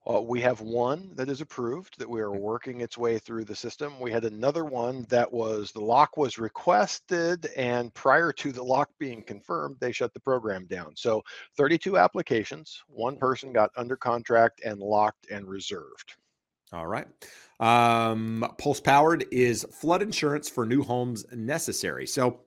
Uh, we have one that is approved that we are working its way through the system. We had another one that was the lock was requested, and prior to the lock being confirmed, they shut the program down. So 32 applications, one person got under contract and locked and reserved. All right. Um, Pulse Powered is flood insurance for new homes necessary. So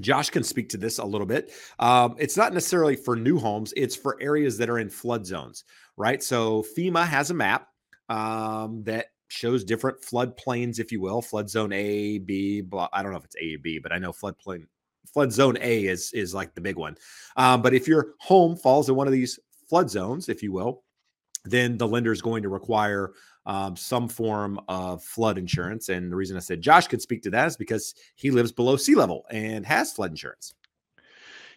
Josh can speak to this a little bit. Um, it's not necessarily for new homes, it's for areas that are in flood zones, right? So FEMA has a map um, that shows different flood plains, if you will, flood zone A, B, blah. I don't know if it's A, B, but I know floodplain, flood zone A is is like the big one. Um, but if your home falls in one of these flood zones, if you will, then the lender is going to require um, some form of flood insurance. And the reason I said Josh could speak to that is because he lives below sea level and has flood insurance.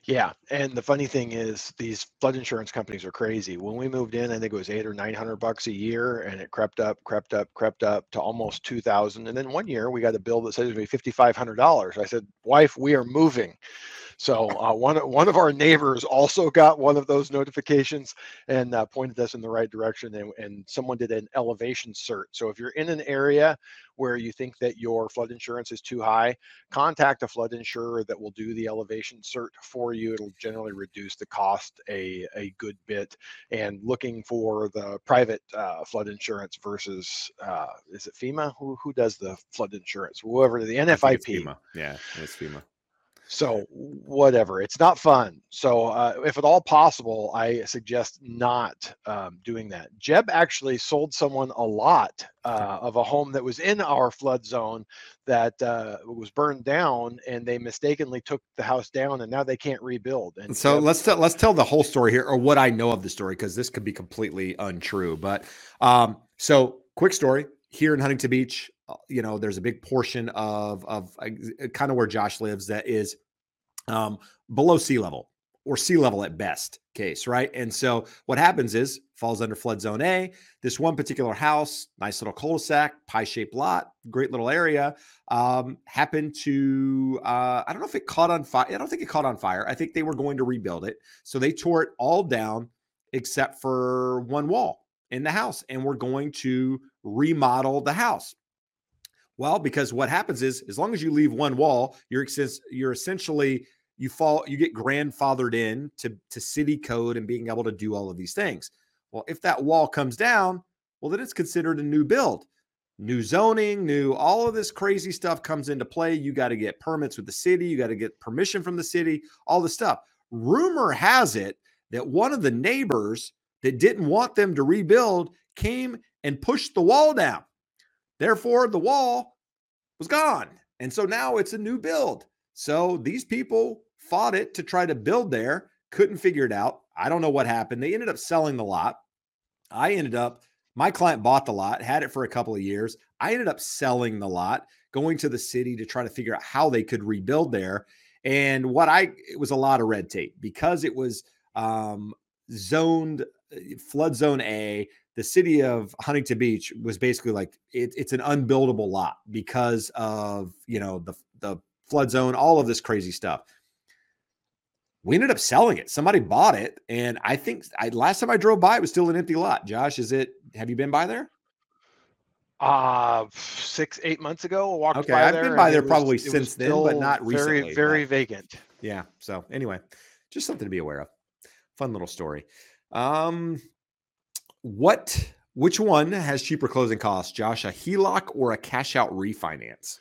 Yeah, and the funny thing is, these flood insurance companies are crazy. When we moved in, I think it was eight or nine hundred bucks a year, and it crept up, crept up, crept up to almost two thousand. And then one year, we got a bill that said it was fifty five hundred dollars. I said, "Wife, we are moving." So uh, one one of our neighbors also got one of those notifications and uh, pointed us in the right direction. And, and someone did an elevation cert. So if you're in an area where you think that your flood insurance is too high, contact a flood insurer that will do the elevation cert for you. It'll generally reduce the cost a a good bit. And looking for the private uh, flood insurance versus uh, is it FEMA? Who who does the flood insurance? Whoever the NFIP. FEMA. Yeah, it's FEMA. So whatever, it's not fun. So uh, if at all possible, I suggest not um, doing that. Jeb actually sold someone a lot uh, of a home that was in our flood zone that uh, was burned down, and they mistakenly took the house down, and now they can't rebuild. And so Jeb- let's t- let's tell the whole story here, or what I know of the story, because this could be completely untrue. But um, so quick story here in Huntington Beach, uh, you know, there's a big portion of of uh, kind of where Josh lives that is um, below sea level or sea level at best case, right? And so what happens is falls under flood zone A. This one particular house, nice little cul-de-sac, pie-shaped lot, great little area, um, happened to uh, I don't know if it caught on fire. I don't think it caught on fire. I think they were going to rebuild it, so they tore it all down except for one wall in the house, and we're going to remodel the house. Well, because what happens is, as long as you leave one wall, you're you're essentially you fall you get grandfathered in to to city code and being able to do all of these things. Well, if that wall comes down, well, then it's considered a new build. New zoning, new all of this crazy stuff comes into play. You got to get permits with the city, you got to get permission from the city, all the stuff. Rumor has it that one of the neighbors that didn't want them to rebuild came and pushed the wall down. Therefore, the wall was gone. And so now it's a new build. So these people fought it to try to build there, couldn't figure it out. I don't know what happened. They ended up selling the lot. I ended up, my client bought the lot, had it for a couple of years. I ended up selling the lot, going to the city to try to figure out how they could rebuild there. And what I, it was a lot of red tape because it was um, zoned flood zone A. The city of Huntington Beach was basically like it, it's an unbuildable lot because of you know the the flood zone, all of this crazy stuff. We ended up selling it. Somebody bought it, and I think I last time I drove by, it was still an empty lot. Josh, is it? Have you been by there? Uh six, eight months ago. I walked okay, by I've there been by there was, probably since then, but not recently. Very, very but, vacant. Yeah. So anyway, just something to be aware of. Fun little story. Um, what? Which one has cheaper closing costs, Josh? A HELOC or a cash out refinance?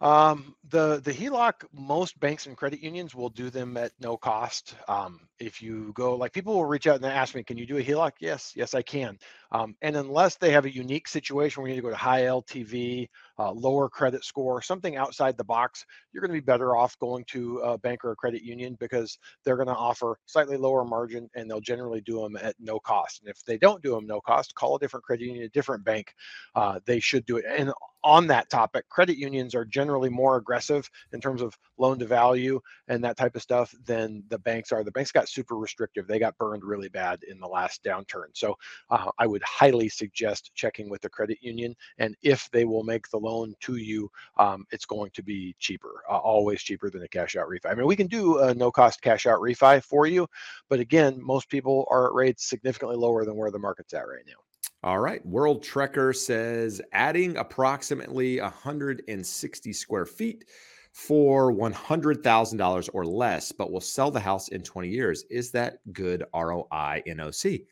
Um, the the HELOC, most banks and credit unions will do them at no cost. Um, if you go, like people will reach out and ask me, "Can you do a HELOC?" Yes, yes, I can. Um, and unless they have a unique situation where you need to go to high LTV, uh, lower credit score, something outside the box, you're going to be better off going to a bank or a credit union because they're going to offer slightly lower margin and they'll generally do them at no cost. And if they don't do them no cost, call a different credit union, a different bank. Uh, they should do it. And on that topic, credit unions are generally more aggressive in terms of loan to value and that type of stuff than the banks are. The banks got super restrictive. They got burned really bad in the last downturn. So uh, I would highly suggest checking with the credit union. And if they will make the loan to you, um, it's going to be cheaper, uh, always cheaper than a cash out refi. I mean, we can do a no cost cash out refi for you. But again, most people are at rates significantly lower than where the market's at right now. All right. World Trekker says adding approximately 160 square feet for $100,000 or less, but will sell the house in 20 years. Is that good ROI NOC?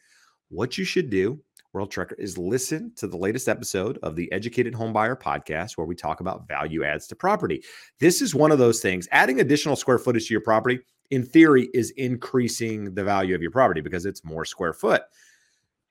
What you should do, World Trekker, is listen to the latest episode of the Educated Homebuyer podcast where we talk about value adds to property. This is one of those things. Adding additional square footage to your property, in theory, is increasing the value of your property because it's more square foot.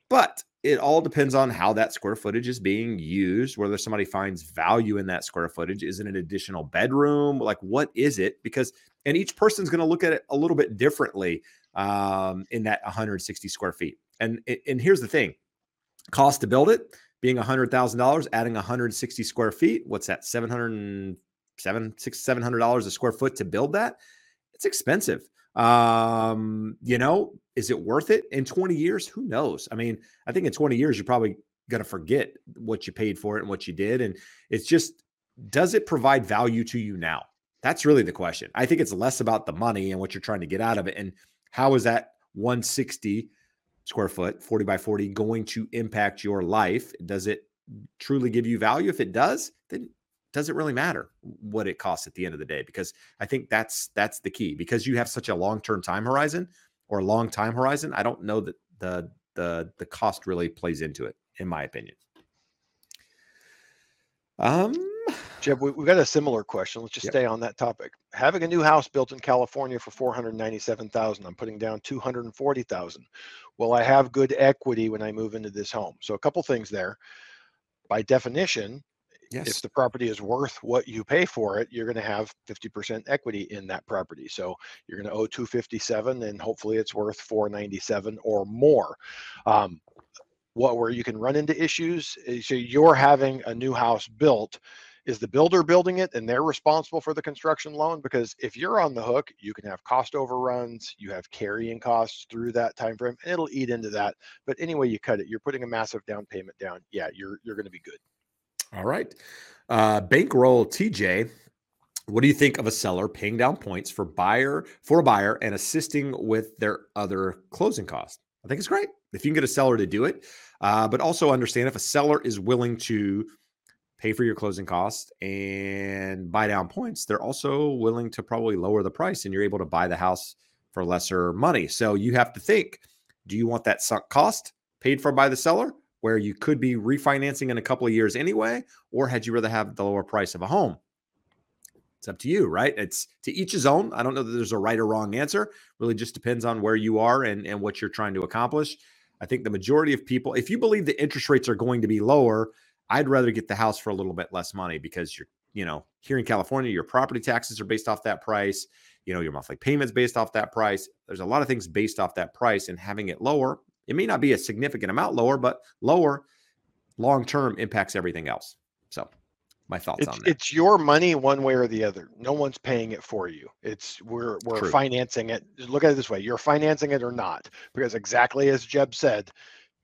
But it all depends on how that square footage is being used, whether somebody finds value in that square footage. Is it an additional bedroom? Like, what is it? Because, and each person's going to look at it a little bit differently um, in that 160 square feet. And, and here's the thing cost to build it being $100,000, adding 160 square feet. What's that? 700, seven, six, $700 a square foot to build that. It's expensive. Um, you know, is it worth it in 20 years? Who knows? I mean, I think in 20 years, you're probably going to forget what you paid for it and what you did. And it's just, does it provide value to you now? That's really the question. I think it's less about the money and what you're trying to get out of it. And how is that 160 square foot, 40 by 40, going to impact your life? Does it truly give you value? If it does, then does it really matter what it costs at the end of the day? Because I think that's that's the key. Because you have such a long-term time horizon or a long time horizon, I don't know that the the the cost really plays into it, in my opinion. Um Jeb, we, have got a similar question. Let's just yep. stay on that topic. Having a new house built in California for 497,000, I'm putting down 240,000. Will I have good equity when I move into this home? So a couple things there. By definition, yes. if the property is worth what you pay for it, you're going to have 50% equity in that property. So you're going to owe 257 and hopefully it's worth 497 or more. Um, what where you can run into issues so you're having a new house built is the builder building it and they're responsible for the construction loan? Because if you're on the hook you can have cost overruns you have carrying costs through that time frame and it'll eat into that. But anyway you cut it. You're putting a massive down payment down. Yeah you're you're going to be good. All right. Uh bankroll tj what do you think of a seller paying down points for buyer for a buyer and assisting with their other closing costs? I think it's great if you can get a seller to do it uh, but also understand if a seller is willing to pay for your closing costs and buy down points, they're also willing to probably lower the price and you're able to buy the house for lesser money. So you have to think do you want that sunk cost paid for by the seller where you could be refinancing in a couple of years anyway? Or had you rather have the lower price of a home? It's up to you, right? It's to each his own. I don't know that there's a right or wrong answer. Really just depends on where you are and, and what you're trying to accomplish. I think the majority of people, if you believe the interest rates are going to be lower, I'd rather get the house for a little bit less money because you're, you know, here in California, your property taxes are based off that price. You know, your monthly payments based off that price. There's a lot of things based off that price, and having it lower, it may not be a significant amount lower, but lower long term impacts everything else. So, my thoughts it's, on that. It's your money one way or the other. No one's paying it for you. It's we're we're True. financing it. Look at it this way: you're financing it or not, because exactly as Jeb said,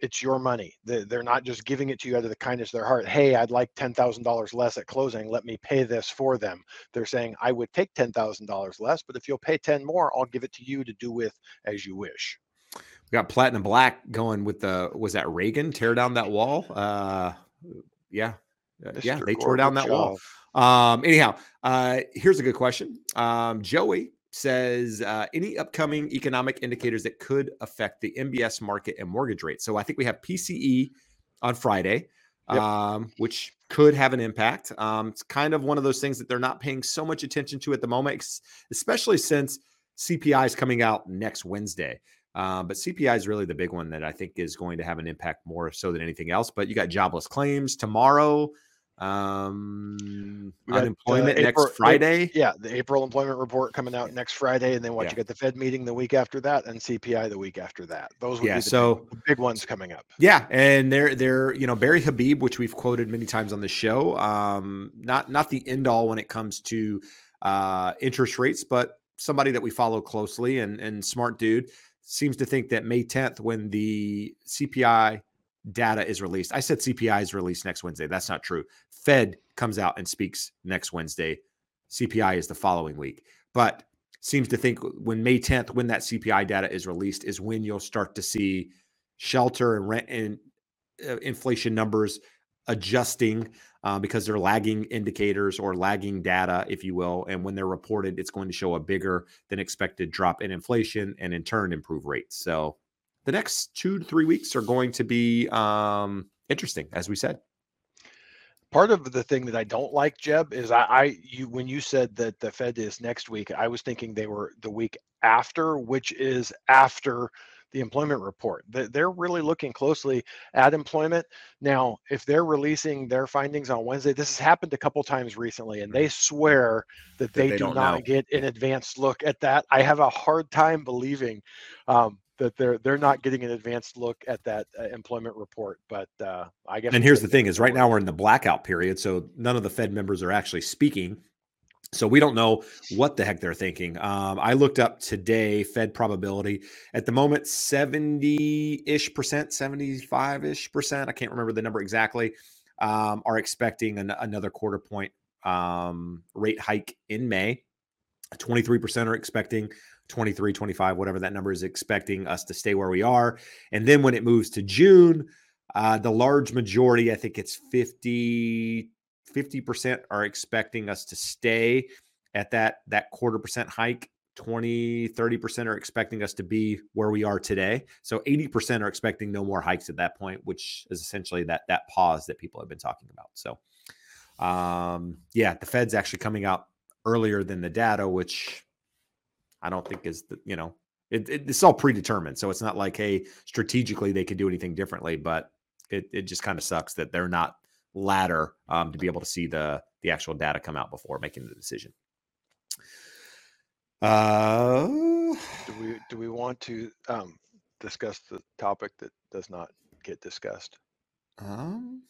it's your money. They're not just giving it to you out of the kindness of their heart. Hey, I'd like $10,000 less at closing. Let me pay this for them. They're saying, I would take $10,000 less, but if you'll pay 10 more, I'll give it to you to do with as you wish. We got Platinum Black going with the, was that Reagan tear down that wall? Uh, yeah. Uh, yeah, they tore down that wall. Um, anyhow, uh, here's a good question. Um, Joey says uh, any upcoming economic indicators that could affect the MBS market and mortgage rates. So I think we have PCE on Friday, yep. um, which could have an impact. Um, it's kind of one of those things that they're not paying so much attention to at the moment, especially since CPI is coming out next Wednesday. Um, but CPI is really the big one that I think is going to have an impact more so than anything else. But you got jobless claims tomorrow. Um, got, unemployment uh, April, next Friday. yeah, the April employment report coming out next Friday, and then what yeah. you get the Fed meeting the week after that, and CPI the week after that. Those would yeah, be the so big, big, ones coming up. Yeah, and they're they're you know Barry Habib, which we've quoted many times on the show. Um, not not the end all when it comes to uh, interest rates, but somebody that we follow closely and and smart dude seems to think that May 10th, when the CPI data is released. I said CPI is released next Wednesday. That's not true. Fed comes out and speaks next Wednesday. CPI is the following week. But seems to think when May 10th, when that CPI data is released, is when you'll start to see shelter and rent and uh, inflation numbers adjusting uh, because they're lagging indicators or lagging data, if you will. And when they're reported, it's going to show a bigger than expected drop in inflation and in turn improve rates. So the next two to three weeks are going to be um, interesting, as we said. Part of the thing that I don't like, Jeb, is I, I you when you said that the Fed is next week, I was thinking they were the week after, which is after the employment report. They're really looking closely at employment. Now, if they're releasing their findings on Wednesday, this has happened a couple times recently, and they swear that they, that they do not know. get an advanced look at that. I have a hard time believing um, that they're they're not getting an advanced look at that uh, employment report. But uh, I guess. And here's the thing: is right now we're in the blackout period, so none of the Fed members are actually speaking. So we don't know what the heck they're thinking. Um, I looked up today Fed probability at the moment, seventy ish percent, seventy five ish percent. I can't remember the number exactly. Um, are expecting an, another quarter point um, rate hike in May. 23% are expecting 23, 25, whatever that number is, expecting us to stay where we are. And then when it moves to June, uh, the large majority, I think it's 50, 50% are expecting us to stay at that that quarter percent hike. 20 30% are expecting us to be where we are today. So 80% are expecting no more hikes at that point which is essentially that that pause that people have been talking about. So um yeah the fed's actually coming out earlier than the data which i don't think is the you know it, it, it's all predetermined so it's not like hey strategically they could do anything differently but it, it just kind of sucks that they're not ladder um, to be able to see the the actual data come out before making the decision uh, do we do we want to um, discuss the topic that does not get discussed? Um,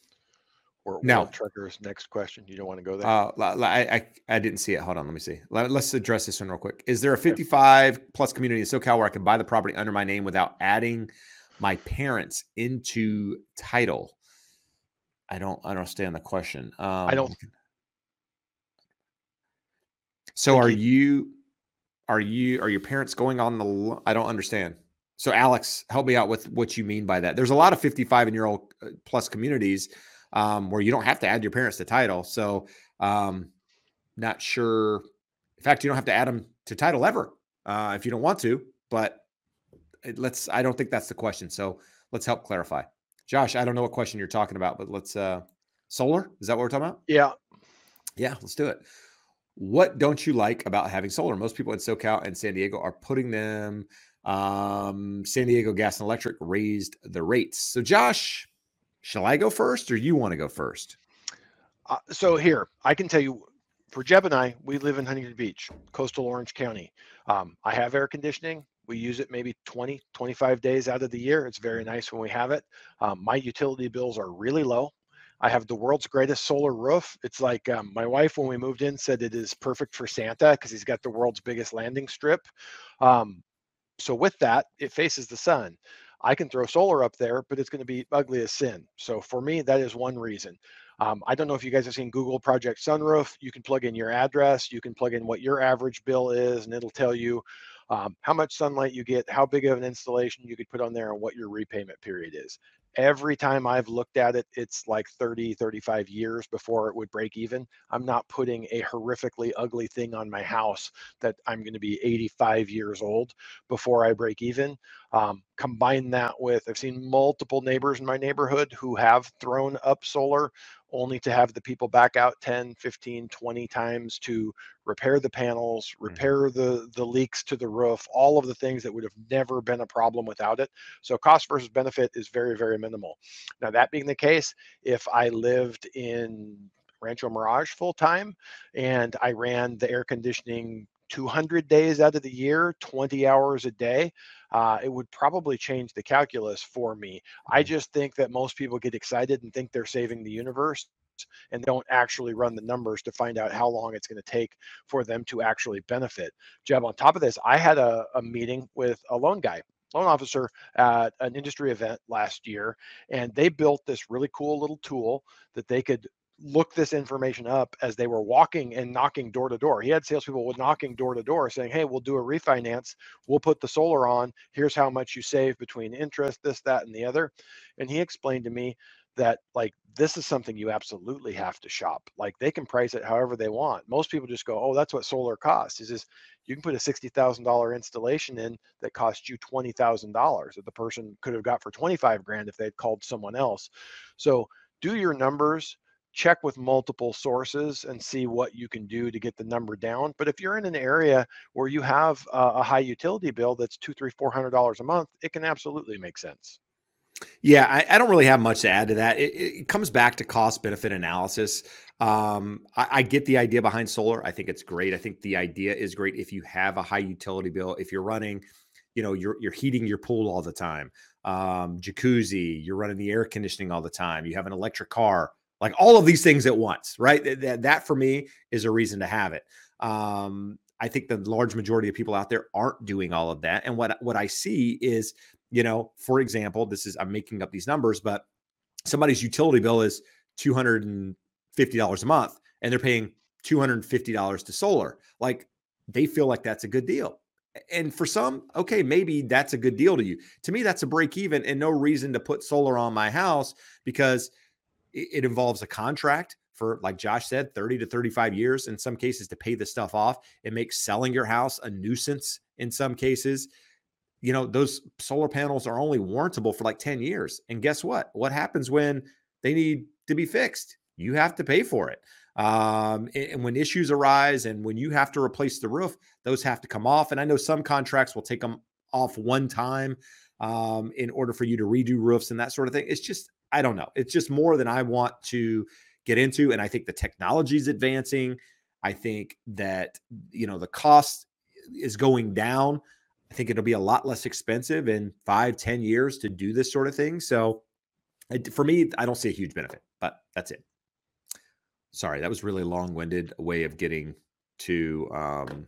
or now triggers next question. You don't want to go there. Uh, I, I I didn't see it. Hold on, let me see. Let, us address this one real quick. Is there a 55 plus community in SoCal where I can buy the property under my name without adding my parents into title? I don't understand the question. Um, I don't. So are you are you are your parents going on the I don't understand. So Alex, help me out with what you mean by that. There's a lot of 55 and year old uh, plus communities um, where you don't have to add your parents to title. So um, not sure. In fact, you don't have to add them to title ever uh, if you don't want to. But let's. I don't think that's the question. So let's help clarify. Josh, I don't know what question you're talking about, but let's. uh Solar is that what we're talking about? Yeah. Yeah, let's do it. What don't you like about having solar? Most people in SoCal and San Diego are putting them. Um, San Diego Gas and Electric raised the rates. So, Josh, shall I go first or you want to go first? Uh, so, here, I can tell you for Jeb and I, we live in Huntington Beach, coastal Orange County. Um, I have air conditioning. We use it maybe 20, 25 days out of the year. It's very nice when we have it. Um, my utility bills are really low. I have the world's greatest solar roof. It's like um, my wife, when we moved in, said it is perfect for Santa because he's got the world's biggest landing strip. Um, so with that, it faces the sun. I can throw solar up there, but it's going to be ugly as sin. So for me, that is one reason. Um, I don't know if you guys have seen Google Project Sunroof. You can plug in your address, you can plug in what your average bill is, and it'll tell you um, how much sunlight you get, how big of an installation you could put on there, and what your repayment period is every time I've looked at it, it's like 30, 35 years before it would break even. I'm not putting a horrifically ugly thing on my house that I'm going to be 85 years old before I break even. Um, combine that with, I've seen multiple neighbors in my neighborhood who have thrown up solar only to have the people back out 10, 15, 20 times to repair the panels, mm-hmm. repair the, the leaks to the roof, all of the things that would have never been a problem without it. So cost versus benefit is very, very minimal. Now, that being the case, if I lived in Rancho Mirage full time and I ran the air conditioning 200 days out of the year, 20 hours a day, uh, it would probably change the calculus for me. I mm-hmm. just think that most people get excited and think they're saving the universe and don't actually run the numbers to find out how long it's going to take for them to actually benefit. Jeb, on top of this, I had a, a meeting with a loan guy loan officer at an industry event last year and they built this really cool little tool that they could look this information up as they were walking and knocking door to door. He had salespeople knocking door to door saying, Hey, we'll do a refinance. We'll put the solar on. Here's how much you save between interest, this, that, and the other. And he explained to me that like this is something you absolutely have to shop. Like they can price it however they want. Most people just go, Oh, that's what solar costs. Is this you can put a sixty thousand dollar installation in that costs you twenty thousand dollars that the person could have got for 25 grand if they'd called someone else. So do your numbers check with multiple sources and see what you can do to get the number down. But if you're in an area where you have a, high utility bill that's two, three, four hundred dollars a month, it can absolutely make sense. Yeah, I, I, don't really have much to add to that. It, it comes back to cost benefit analysis. Um, I, I, get the idea behind solar. I think it's great. I think the idea is great if you have a high utility bill. If you're running, you know, you're you're heating your pool all the time, um, jacuzzi, you're running the air conditioning all the time. You have an electric car like all of these things at once, right? That, that for me is a reason to have it. Um, I think the large majority of people out there aren't doing all of that. And what what I see is, you know, for example, this is I'm making up these numbers, but somebody's utility bill is two hundred and fifty dollars a month, and they're paying two hundred and fifty dollars to solar. Like they feel like that's a good deal. And for some, okay, maybe that's a good deal to you. To me, that's a break even and no reason to put solar on my house because it, involves a contract for, like Josh said, 30 to 35 years in some cases to pay the stuff off. It makes selling your house a nuisance in some cases. You know, those solar panels are only warrantable for like 10 years. And guess what? What happens when they need to be fixed? You have to pay for it. Um, and when issues arise and when you have to replace the roof, those have to come off. And I know some contracts will take them off one time um, in order for you to redo roofs and that sort of thing. It's just, I don't know. It's just more than I want to get into. And I think the technology is advancing. I think that, you know, the cost is going down. I think it'll be a lot less expensive in five, ten years to do this sort of thing. So for me, I don't see a huge benefit, but that's it sorry, that was really long-winded way of getting to um,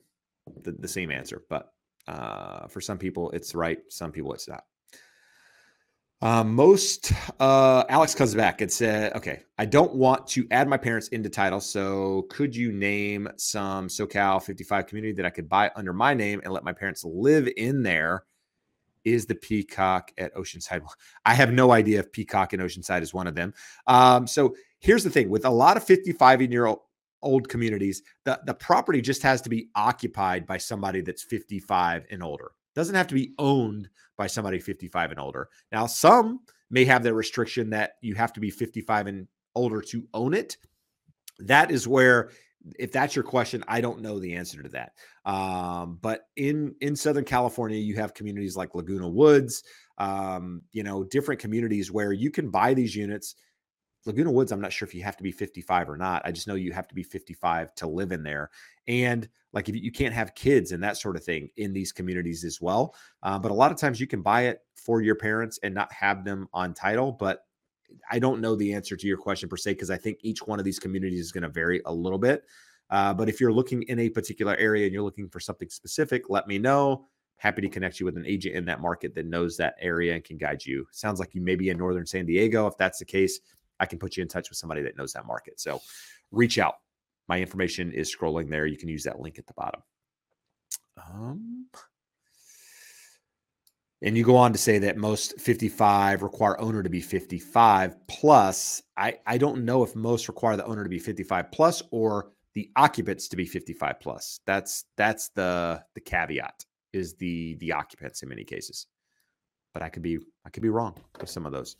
the, the same answer. But uh, for some people, it's right. Some people, it's not. Uh, most uh, Alex comes back and said, "Okay, I don't want to add my parents into title. So could you name some SoCal 55 community that I could buy under my name and let my parents live in there?" Is the Peacock at Oceanside? I have no idea if Peacock and Oceanside is one of them. Um, so here's the thing with a lot of 55 year old old communities, the, the property just has to be occupied by somebody that's 55 and older. Doesn't have to be owned by somebody 55 and older. Now, some may have the restriction that you have to be 55 and older to own it. That is where, if that's your question, I don't know the answer to that. Um, but in in Southern California, you have communities like Laguna Woods, um, you know, different communities where you can buy these units Laguna Woods, I'm not sure if you have to be 55 or not. I just know you have to be 55 to live in there. And like if you can't have kids and that sort of thing in these communities as well. Uh, but a lot of times you can buy it for your parents and not have them on title. But I don't know the answer to your question per se, because I think each one of these communities is going to vary a little bit. Uh, but if you're looking in a particular area and you're looking for something specific, let me know. Happy to connect you with an agent in that market that knows that area and can guide you. Sounds like you may be in Northern San Diego. If that's the case, I can put you in touch with somebody that knows that market. So reach out. My information is scrolling there. You can use that link at the bottom. Um, and you go on to say that most 55 require owner to be 55 plus. I, I don't know if most require the owner to be 55 plus or the occupants to be 55 plus. That's that's the the caveat is the the occupants in many cases. But I could be I could be wrong with some of those.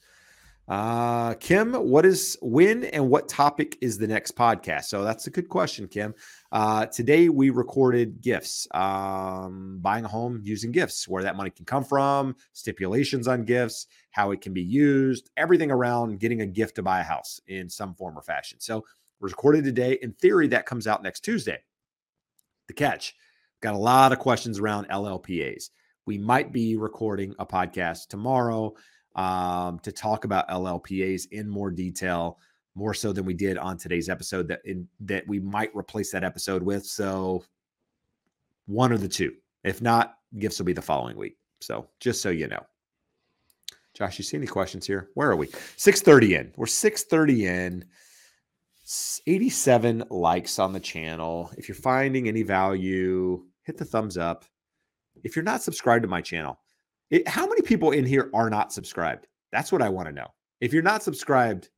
Uh, Kim, what is when and what topic is the next podcast? So that's a good question, Kim. Uh, today we recorded gifts, um, buying a home using gifts, where that money can come from, stipulations on gifts, how it can be used, everything around getting a gift to buy a house in some form or fashion. So recorded today. In theory, that comes out next Tuesday. The catch got a lot of questions around LLPAs. We might be recording a podcast tomorrow um, to talk about LLPAs in more detail, more so than we did on today's episode. That in, that we might replace that episode with. So one of the two. If not, gifts will be the following week. So just so you know. Josh, you see any questions here? Where are we? 6:30 in. We're 6:30 in. 87 likes on the channel. If you're finding any value, hit the thumbs up. If you're not subscribed to my channel, it, how many people in here are not subscribed? That's what I want to know. If you're not subscribed,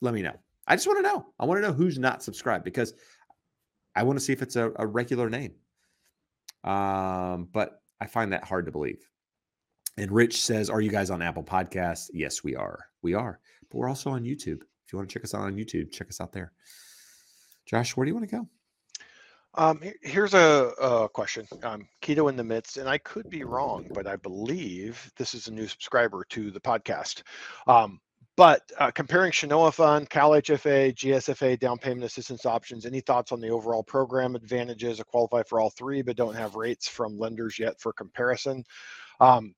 let me know. I just want to know. I want to know who's not subscribed because I want to see if it's a, a regular name. Um, but I find that hard to believe. And Rich says, Are you guys on Apple Podcasts? Yes, we are. We are. But we're also on YouTube. If you want to check us out on YouTube, check us out there. Josh, where do you want to go? Um, here's a, a question. Um, Keto in the midst, and I could be wrong, but I believe this is a new subscriber to the podcast. Um, but uh, comparing Chenoa Fund, Cal HFA, GSFA, down payment assistance options, any thoughts on the overall program advantages? I qualify for all three, but don't have rates from lenders yet for comparison. Um,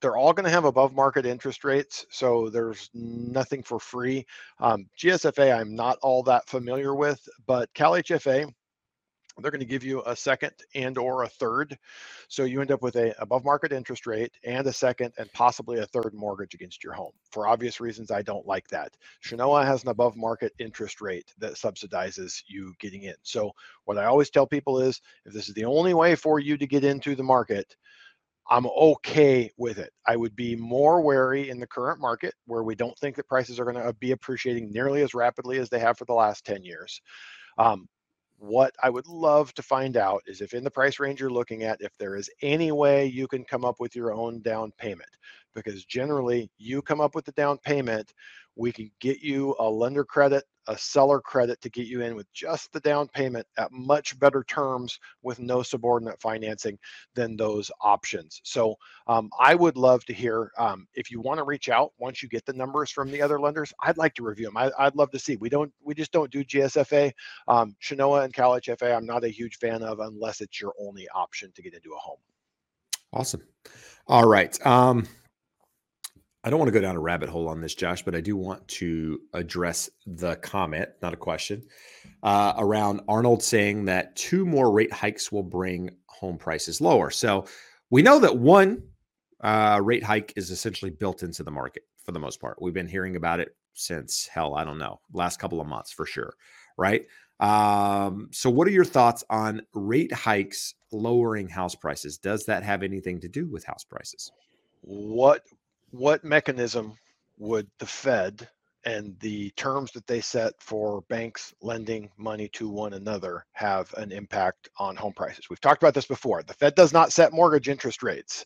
they're all going to have above market interest rates, so there's nothing for free. Um, GSFA, I'm not all that familiar with, but Cal HFA, they're going to give you a second and or a third so you end up with a above market interest rate and a second and possibly a third mortgage against your home for obvious reasons i don't like that Chenoa has an above market interest rate that subsidizes you getting in so what i always tell people is if this is the only way for you to get into the market I'm okay with it. I would be more wary in the current market where we don't think that prices are going to be appreciating nearly as rapidly as they have for the last 10 years. Um, what I would love to find out is if in the price range you're looking at, if there is any way you can come up with your own down payment, because generally you come up with the down payment, we can get you a lender credit a seller credit to get you in with just the down payment at much better terms with no subordinate financing than those options. So um, I would love to hear um, if you want to reach out once you get the numbers from the other lenders. I'd like to review them. I, would love to see. We don't. We just don't do GSFA, um, and Cal HFA. I'm not a huge fan of unless it's your only option to get into a home. Awesome. All right. Um, I don't want to go down a rabbit hole on this, Josh, but I do want to address the comment, not a question, uh, around Arnold saying that two more rate hikes will bring home prices lower. So we know that one uh, rate hike is essentially built into the market for the most part. We've been hearing about it since hell, I don't know, last couple of months for sure, right? Um, so, what are your thoughts on rate hikes lowering house prices? Does that have anything to do with house prices? What what mechanism would the Fed and the terms that they set for banks lending money to one another have an impact on home prices? We've talked about this before. The Fed does not set mortgage interest rates.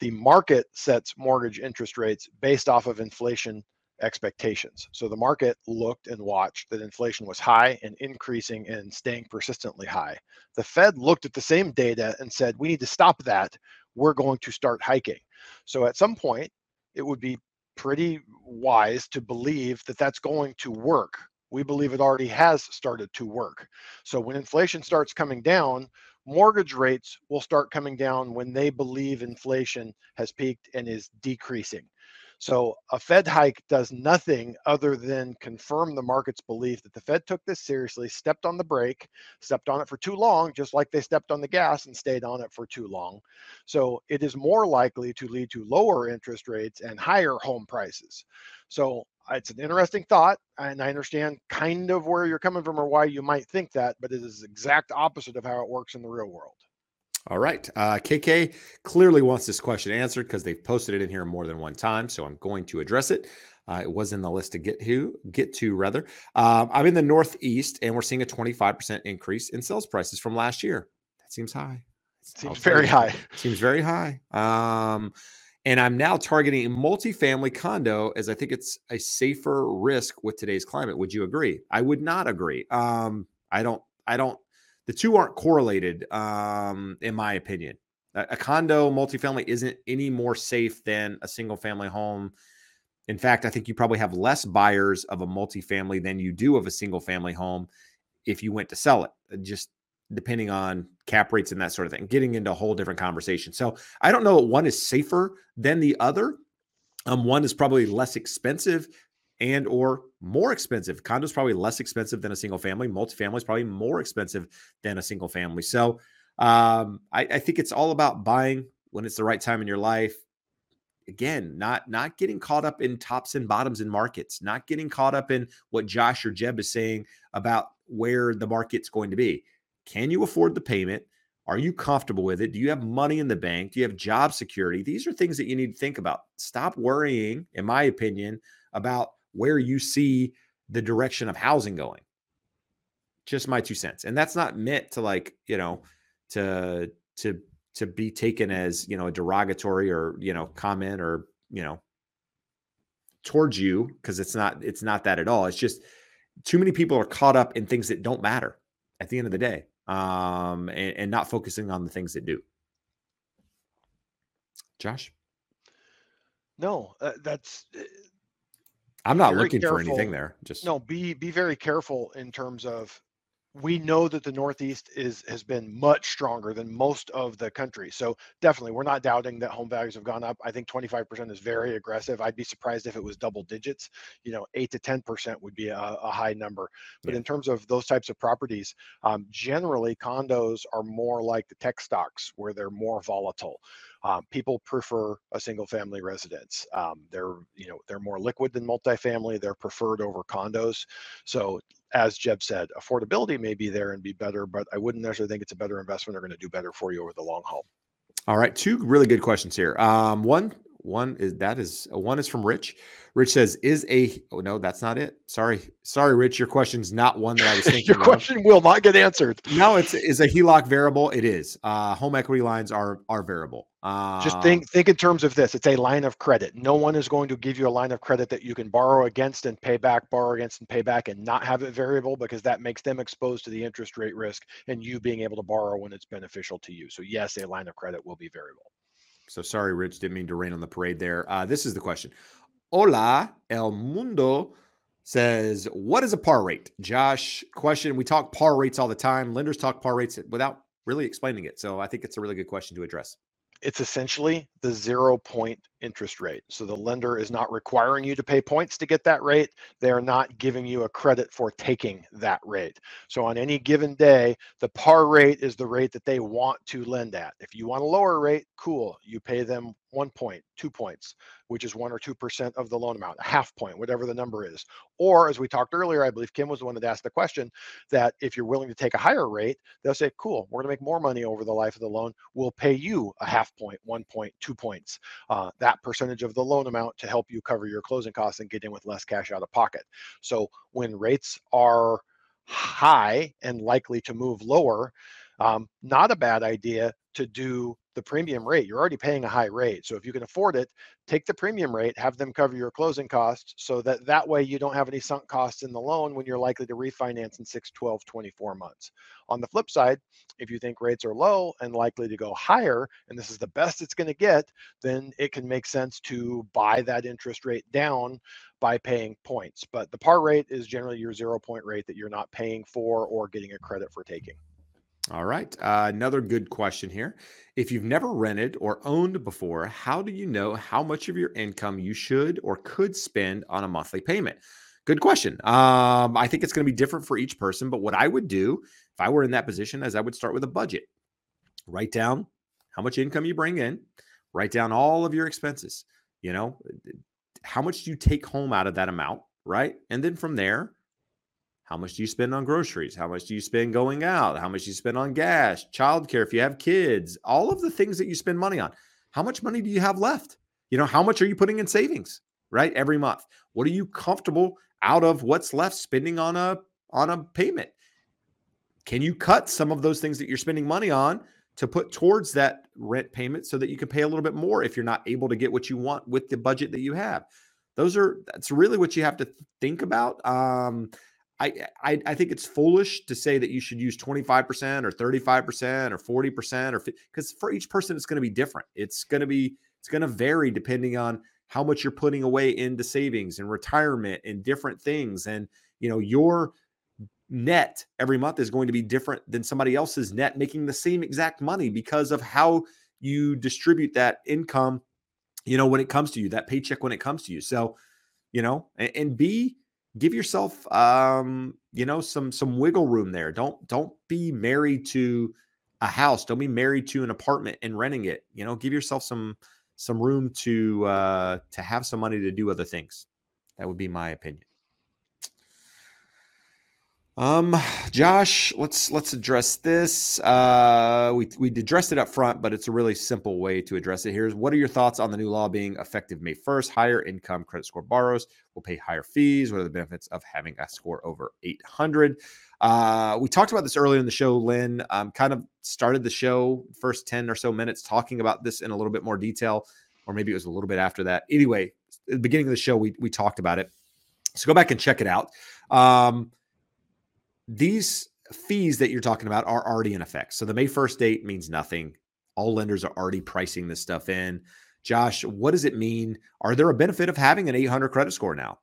The market sets mortgage interest rates based off of inflation expectations. So the market looked and watched that inflation was high and increasing and staying persistently high. The Fed looked at the same data and said, we need to stop that. We're going to start hiking. So at some point, it would be pretty wise to believe that that's going to work. We believe it already has started to work. So when inflation starts coming down, mortgage rates will start coming down when they believe inflation has peaked and is decreasing. So a Fed hike does nothing other than confirm the market's belief that the Fed took this seriously, stepped on the brake, stepped on it for too long, just like they stepped on the gas and stayed on it for too long. So it is more likely to lead to lower interest rates and higher home prices. So it's an interesting thought, and I understand kind of where you're coming from or why you might think that, but it is exact opposite of how it works in the real world. All right. Uh, KK clearly wants this question answered because they've posted it in here more than one time. So I'm going to address it. Uh, it was in the list to get to, get to rather. Um, I'm in the Northeast and we're seeing a 25% increase in sales prices from last year. That seems high. Seems very high. Seems very high. Um, and I'm now targeting a multifamily condo as I think it's a safer risk with today's climate. Would you agree? I would not agree. Um, I don't, I don't the two aren't correlated, um, in my opinion. A, a condo multifamily isn't any more safe than a single family home. In fact, I think you probably have less buyers of a multifamily than you do of a single family home if you went to sell it, uh, just depending on cap rates and that sort of thing, getting into a whole different conversation. So I don't know one is safer than the other. Um, one is probably less expensive and or more expensive. Condos probably less expensive than a single family. Multifamily is probably more expensive than a single family. So um, I, I think it's all about buying when it's the right time in your life. Again, not not getting caught up in tops and bottoms in markets, not getting caught up in what Josh or Jeb is saying about where the market's going to be. Can you afford the payment? Are you comfortable with it? Do you have money in the bank? Do you have job security? These are things that you need to think about. Stop worrying, in my opinion, about where you see the direction of housing going. Just my two cents. And that's not meant to like, you know, to to to be taken as, you know, a derogatory or, you know, comment or, you know, towards you because it's not it's not that at all. It's just too many people are caught up in things that don't matter at the end of the day. Um and, and not focusing on the things that do. Josh? No, uh, that's uh, I'm not looking careful. for anything there. Just no. Be be very careful in terms of we know that the Northeast is has been much stronger than most of the country. So definitely, we're not doubting that home values have gone up. I think 25% is very aggressive. I'd be surprised if it was double digits. You know, eight to 10% would be a, a high number. But yeah. in terms of those types of properties, um, generally condos are more like the tech stocks, where they're more volatile. Um, people prefer a single family residence. Um, they're you know they're more liquid than multifamily. They're preferred over condos. So as Jeb said, affordability may be there and be better, but I wouldn't necessarily think it's a better investment or going to do better for you over the long haul. All right, two really good questions here. Um, one, one is that is one is from Rich. Rich says, "Is a oh no, that's not it. Sorry, sorry, Rich. Your question's not one that I was thinking. your question will not get answered. No, it's is a HELOC variable. It is. Uh, home equity lines are are variable. Uh, Just think think in terms of this. It's a line of credit. No one is going to give you a line of credit that you can borrow against and pay back, borrow against and pay back, and not have it variable because that makes them exposed to the interest rate risk and you being able to borrow when it's beneficial to you. So yes, a line of credit will be variable. So sorry, Rich, didn't mean to rain on the parade there. Uh, this is the question. Hola, El Mundo says, What is a par rate? Josh, question. We talk par rates all the time. Lenders talk par rates without really explaining it. So I think it's a really good question to address it's essentially the zero point interest rate. So the lender is not requiring you to pay points to get that rate. They're not giving you a credit for taking that rate. So on any given day, the par rate is the rate that they want to lend at. If you want a lower rate, cool. You pay them one point, two points, which is one or two percent of the loan amount, a half point, whatever the number is. Or as we talked earlier, I believe Kim was the one that asked the question that if you're willing to take a higher rate, they'll say, cool, we're gonna make more money over the life of the loan. We'll pay you a half point, one point, two points. Uh, percentage of the loan amount to help you cover your closing costs and get in with less cash out of pocket. So when rates are high and likely to move lower, um, not a bad idea to do the premium rate. You're already paying a high rate. So if you can afford it, take the premium rate, have them cover your closing costs so that that way you don't have any sunk costs in the loan when you're likely to refinance in 6, 12, 24 months. On the flip side, if you think rates are low and likely to go higher, and this is the best it's going to get, then it can make sense to buy that interest rate down by paying points. But the par rate is generally your zero point rate that you're not paying for or getting a credit for taking. All right. Uh, another good question here. If you've never rented or owned before, how do you know how much of your income you should or could spend on a monthly payment? Good question. Um, I think it's going to be different for each person, but what I would do if I were in that position is I would start with a budget. Write down how much income you bring in, write down all of your expenses. You know, how much do you take home out of that amount, right? And then from there, how much do you spend on groceries? How much do you spend going out? How much do you spend on gas, childcare if you have kids, all of the things that you spend money on? How much money do you have left? You know, how much are you putting in savings, right? Every month. What are you comfortable out of what's left spending on a on a payment? Can you cut some of those things that you're spending money on to put towards that rent payment so that you can pay a little bit more if you're not able to get what you want with the budget that you have? Those are that's really what you have to think about. Um, I, I, I think it's foolish to say that you should use 25% or 35% or 40% or because for each person it's going to be different. It's going to be it's going to vary depending on how much you're putting away into savings and retirement and different things and you know your net every month is going to be different than somebody else's net making the same exact money because of how you distribute that income you know when it comes to you that paycheck when it comes to you so you know and, and be give yourself um you know some some wiggle room there. Don't don't be married to a house. Don't be married to an apartment and renting it. You know give yourself some some room to uh to have some money to do other things. That would be my opinion um, Josh, let's let's address this. Uh, we we addressed it up front, but it's a really simple way to address it. Here's what are your thoughts on the new law being effective May 1st? Higher income credit score borrowers will pay higher fees. What are the benefits of having a score over 800? Uh, we talked about this earlier in the show. Lynn um, kind of started the show first 10 or so minutes talking about this in a little bit more detail, or maybe it was a little bit after that. Anyway, the beginning of the show, we we talked about it. So go back and check it out. Um, these fees that you're talking about are already in effect. So the May 1st date means nothing. All lenders are already pricing this stuff in. Josh, what does it mean? Are there a benefit of having an 800 credit score now?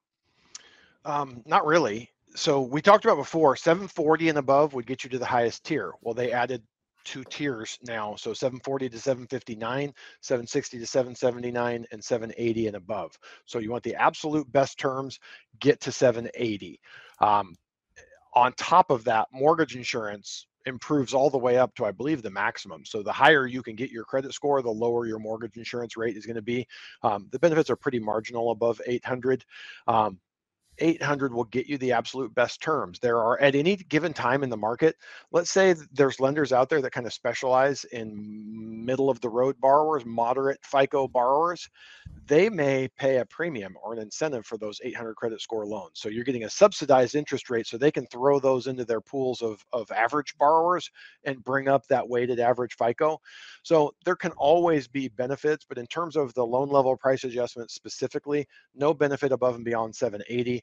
Um, not really. so we talked about before 740 and above would get you to the highest tier. Well, they added two tiers now. So 740 to 759, 760 to 779, and 780 and above. So you want the absolute best terms, get to 780. Um, on top of that, mortgage insurance improves all the way up to, I believe, the maximum. So the higher you can get your credit score, the lower your mortgage insurance rate is going to be. Um, the benefits are pretty marginal above 800. Um, 800 will get you the absolute best terms. There are at any given time in the market, let's say there's lenders out there that kind of specialize in middle of the road borrowers, moderate FICO borrowers. They may pay a premium or an incentive for those 800 credit score loans. So you're getting a subsidized interest rate so they can throw those into their pools of, of average borrowers and bring up that weighted average FICO. So there can always be benefits, but in terms of the loan level price adjustment specifically, no benefit above and beyond 780.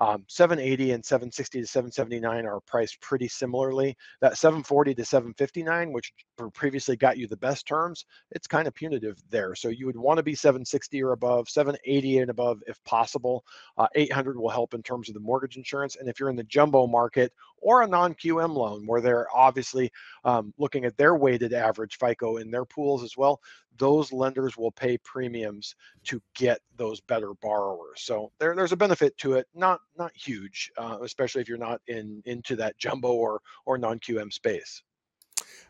Um, 780 and 760 to 779 are priced pretty similarly. That 740 to 759, which previously got you the best terms, it's kind of punitive there. So you would want to be 760 or above, 780 and above if possible. Uh, 800 will help in terms of the mortgage insurance. And if you're in the jumbo market or a non-QM loan where they're obviously um, looking at their weighted average FICO in their pools as well, those lenders will pay premiums to get those better borrowers. So there, there's a benefit to it, not not huge, uh, especially if you're not in into that jumbo or or non-QM space.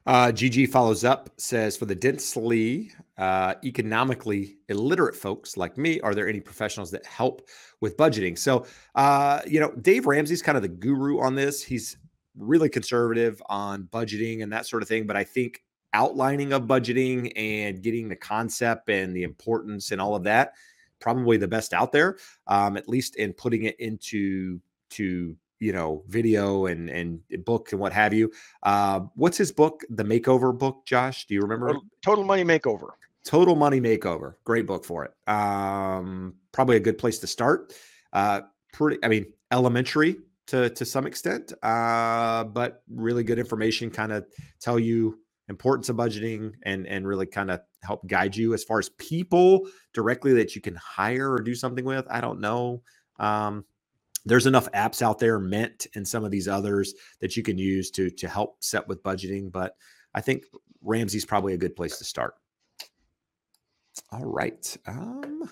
Uh, GG follows up, says for the densely uh, economically illiterate folks like me, are there any professionals that help with budgeting? So, uh, you know, Dave Ramsey's kind of the guru on this. He's really conservative on budgeting and that sort of thing. But I think outlining of budgeting and getting the concept and the importance and all of that probably the best out there um, at least in putting it into to you know video and and book and what have you. Uh, what's his book? The makeover book josh? Do you remember total, money makeover. Total money makeover. Great book for it. Um, probably a good place to start. Uh, pretty i mean elementary to to some extent uh, but really good information kind of tell you importance of budgeting and and really kind of help guide you as far as people directly that you can hire or do something with? I don't know. Um, there's enough apps out there mint and some of these others that you can use to to help set with budgeting but i think ramsey's probably a good place to start. All right um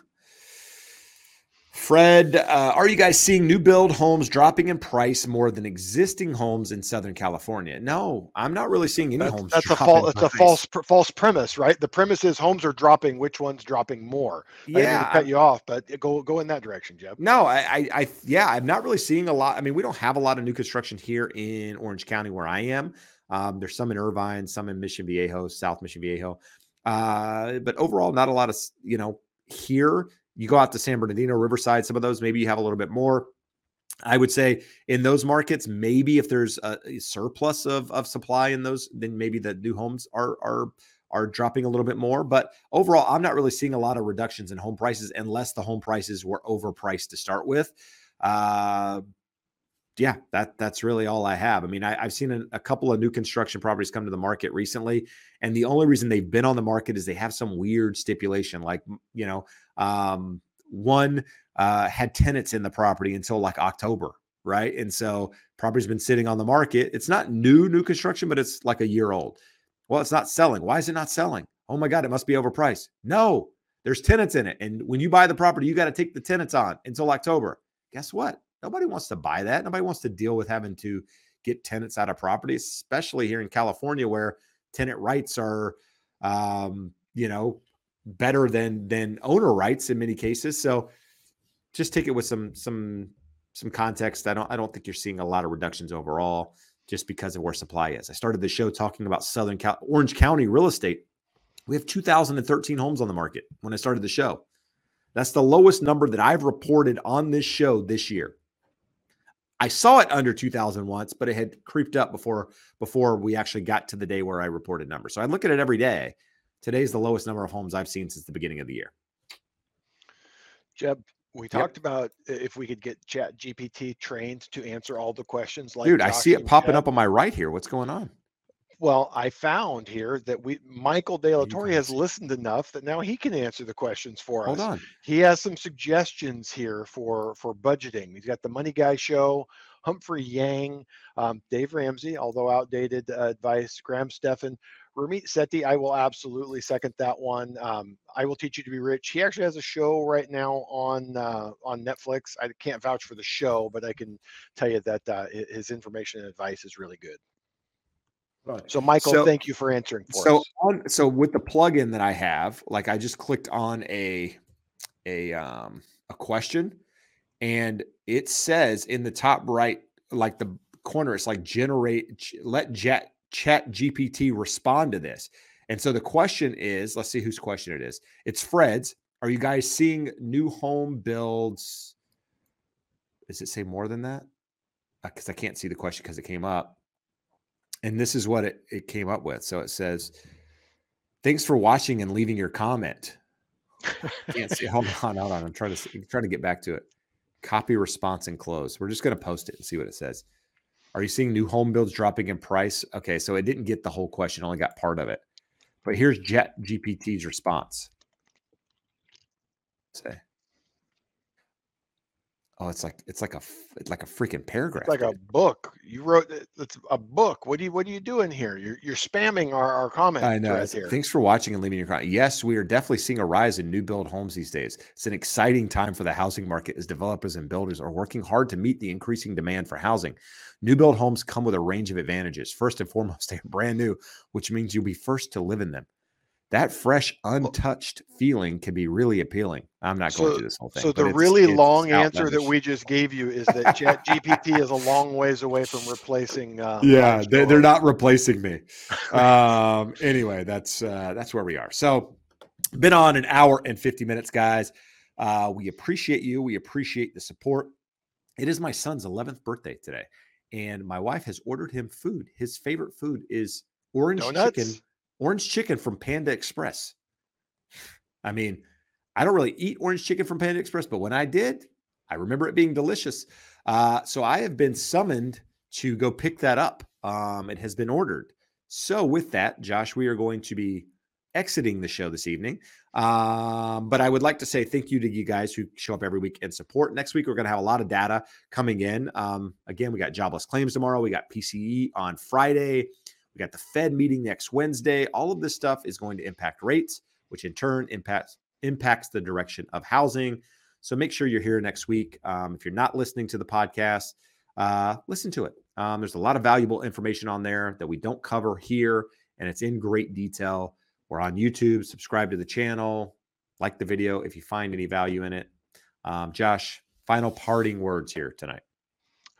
Fred, uh, are you guys seeing new build homes dropping in price more than existing homes in Southern California? No, I'm not really seeing any that's, homes. That's a false. It's a false pr- false premise, right? The premise is homes are dropping. Which one's dropping more? Yeah, I cut you off, but go go in that direction, Jeb. No, I, I, I, yeah, I'm not really seeing a lot. I mean, we don't have a lot of new construction here in Orange County where I am. Um, there's some in Irvine, some in Mission Viejo, South Mission Viejo, uh, but overall, not a lot of you know here you go out to San Bernardino, Riverside, some of those, maybe you have a little bit more. I would say in those markets, maybe if there's a, surplus of, of supply in those, then maybe the new homes are are are dropping a little bit more. But overall, I'm not really seeing a lot of reductions in home prices unless the home prices were overpriced to start with. Uh, yeah, that that's really all I have. I mean, I, have seen a, a, couple of new construction properties come to the market recently, and the only reason they've been on the market is they have some weird stipulation, like you know, um, one uh, had tenants in the property until like October, right? And so property's been sitting on the market. It's not new new construction, but it's like a year old. Well, it's not selling. Why is it not selling? Oh my God, it must be overpriced. No, there's tenants in it, and when you buy the property, you got to take the tenants on until October. Guess what? Nobody wants to buy that. Nobody wants to deal with having to get tenants out of property, especially here in California where tenant rights are, um, you know, better than than owner rights in many cases. So just take it with some some some context. I don't I don't think you're seeing a lot of reductions overall just because of where supply is. I started the show talking about Southern Cal- Orange County real estate. We have 2013 homes on the market when I started the show. That's the lowest number that I've reported on this show this year. I saw it under 2000 once, but it had creeped up before before we actually got to the day where I reported numbers. So I look at it every day. Today's the lowest number of homes I've seen since the beginning of the year. Jeb, we talked yep. about if we could get Chat GPT trained to answer all the questions. Like dude, Josh I see it popping Jeb. up on my right here. What's going on? Well, I found here that we Michael De La Torre has listened enough that now he can answer the questions for Hold us. on. He has some suggestions here for for budgeting. He's got the Money Guy Show, Humphrey Yang, um, Dave Ramsey, although outdated uh, advice, Graham Stephan, Ramit Sethi. I will absolutely second that one. Um, I will teach you to be rich. He actually has a show right now on uh, on Netflix. I can't vouch for the show, but I can tell you that uh, his information and advice is really good. Right. So, Michael, So- thank you for answering for so on so with the plugin that I have, like I just clicked on a a um a question and it says in the top right, like the corner, it's like generate let chat chat GPT respond to this. And so the question is, let's see whose question it is. It's Fred's. Are you guys seeing new home builds? Does it say more than that? Because I can't see the question because it came up. And this is what it, it came up with. So it says, Thanks for watching and leaving your comment. Can't see. Hold on, hold on. I'm trying to trying to get back to it. Copy response and close. We're just going to post it and see what it says. Are you seeing new home builds dropping in price? Okay, so it didn't get the whole question, only got part of it. But here's Chat GPT's response. Say, oh, it's like it's like a it's like a freaking paragraph. It's like a book. You wrote it's a book. What do you what are you doing here? You're you're spamming our, our comment I know. It's- here. Thanks for watching and leaving your comment. Yes, we are definitely seeing a rise in new build homes these days. It's an exciting time for the housing market as developers and builders are working hard to meet the increasing demand for housing. New build homes come with a range of advantages. First and foremost, they're brand new, which means you'll be first to live in them. That fresh, untouched feeling can be really appealing. I'm not going So- through this whole thing. So the it's- really it's long answer that we just gave you is that Chat GPT is a long ways away from replacing. Uh, yeah they, they're not replacing me um anyway that's uh that's where we are so been on an hour and 50 minutes guys uh we appreciate you we appreciate the support it is my son's 11th birthday today and my wife has ordered him food his favorite food is orange chicken Donuts? Orange chicken from panda express i mean i don't really eat orange chicken from panda express but when i did i remember it being delicious uh, so I have been summoned to go pick that up. Um, it has been ordered. So with that, Josh, we are going to be exiting the show this evening. Um, but I would like to say thank you to you guys who show up every week and support. Next week, we're going to have a lot of data coming in. Um, again, we got jobless claims tomorrow. We got PCE on Friday. We got the Fed meeting next Wednesday. All of this stuff is going to impact rates, which in turn impacts impacts the direction of housing. So make sure you're here next week. Um, if you're not listening to the podcast, uh, listen to it. Um, there's a lot of valuable information on there that we don't cover here, and it's in great detail. We're on YouTube. Subscribe to the channel, like the video if you find any value in it. Um, Josh, final parting words here tonight.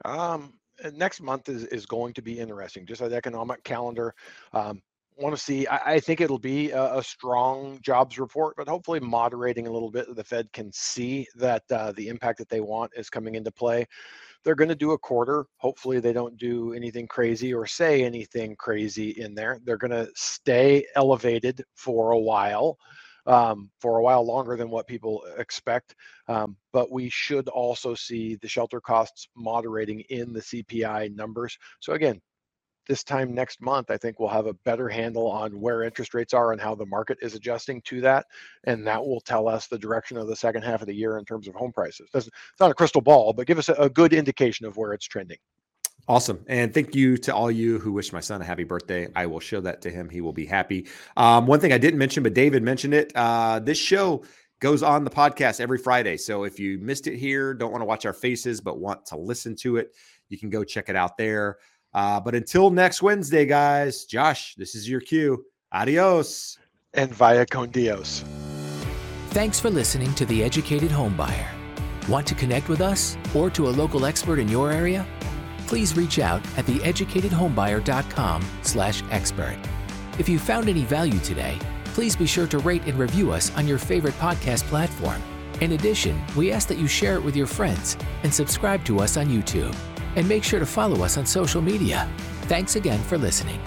Um, next month is, is going to be interesting. Just an economic calendar. Um, want to see. I, I think it'll be a, a strong jobs report, but hopefully moderating a little bit. The Fed can see that uh, the impact that they want is coming into play. They're going to do a quarter. Hopefully, they don't do anything crazy or say anything crazy in there. They're going to stay elevated for a while um, for a while longer than what people expect. Um, but we should also see the shelter costs moderating in the CPI numbers. So again, this time next month, I think we'll have a better handle on where interest rates are and how the market is adjusting to that. And that will tell us the direction of the second half of the year in terms of home prices. It's not a crystal ball, but give us a good indication of where it's trending. Awesome. And thank you to all you who wish my son a happy birthday. I will show that to him. He will be happy. Um, one thing I didn't mention, but David mentioned it. Uh, this show goes on the podcast every Friday. So if you missed it here, don't want to watch our faces, but want to listen to it, you can go check it out there. Uh, but until next Wednesday, guys, Josh, this is your cue. Adios. And via con Dios. Thanks for listening to The Educated Homebuyer. Want to connect with us or to a local expert in your area? Please reach out at theeducatedhomebuyer.com slash expert. If you found any value today, please be sure to rate and review us on your favorite podcast platform. In addition, we ask that you share it with your friends and subscribe to us on YouTube. And make sure to follow us on social media. Thanks again for listening.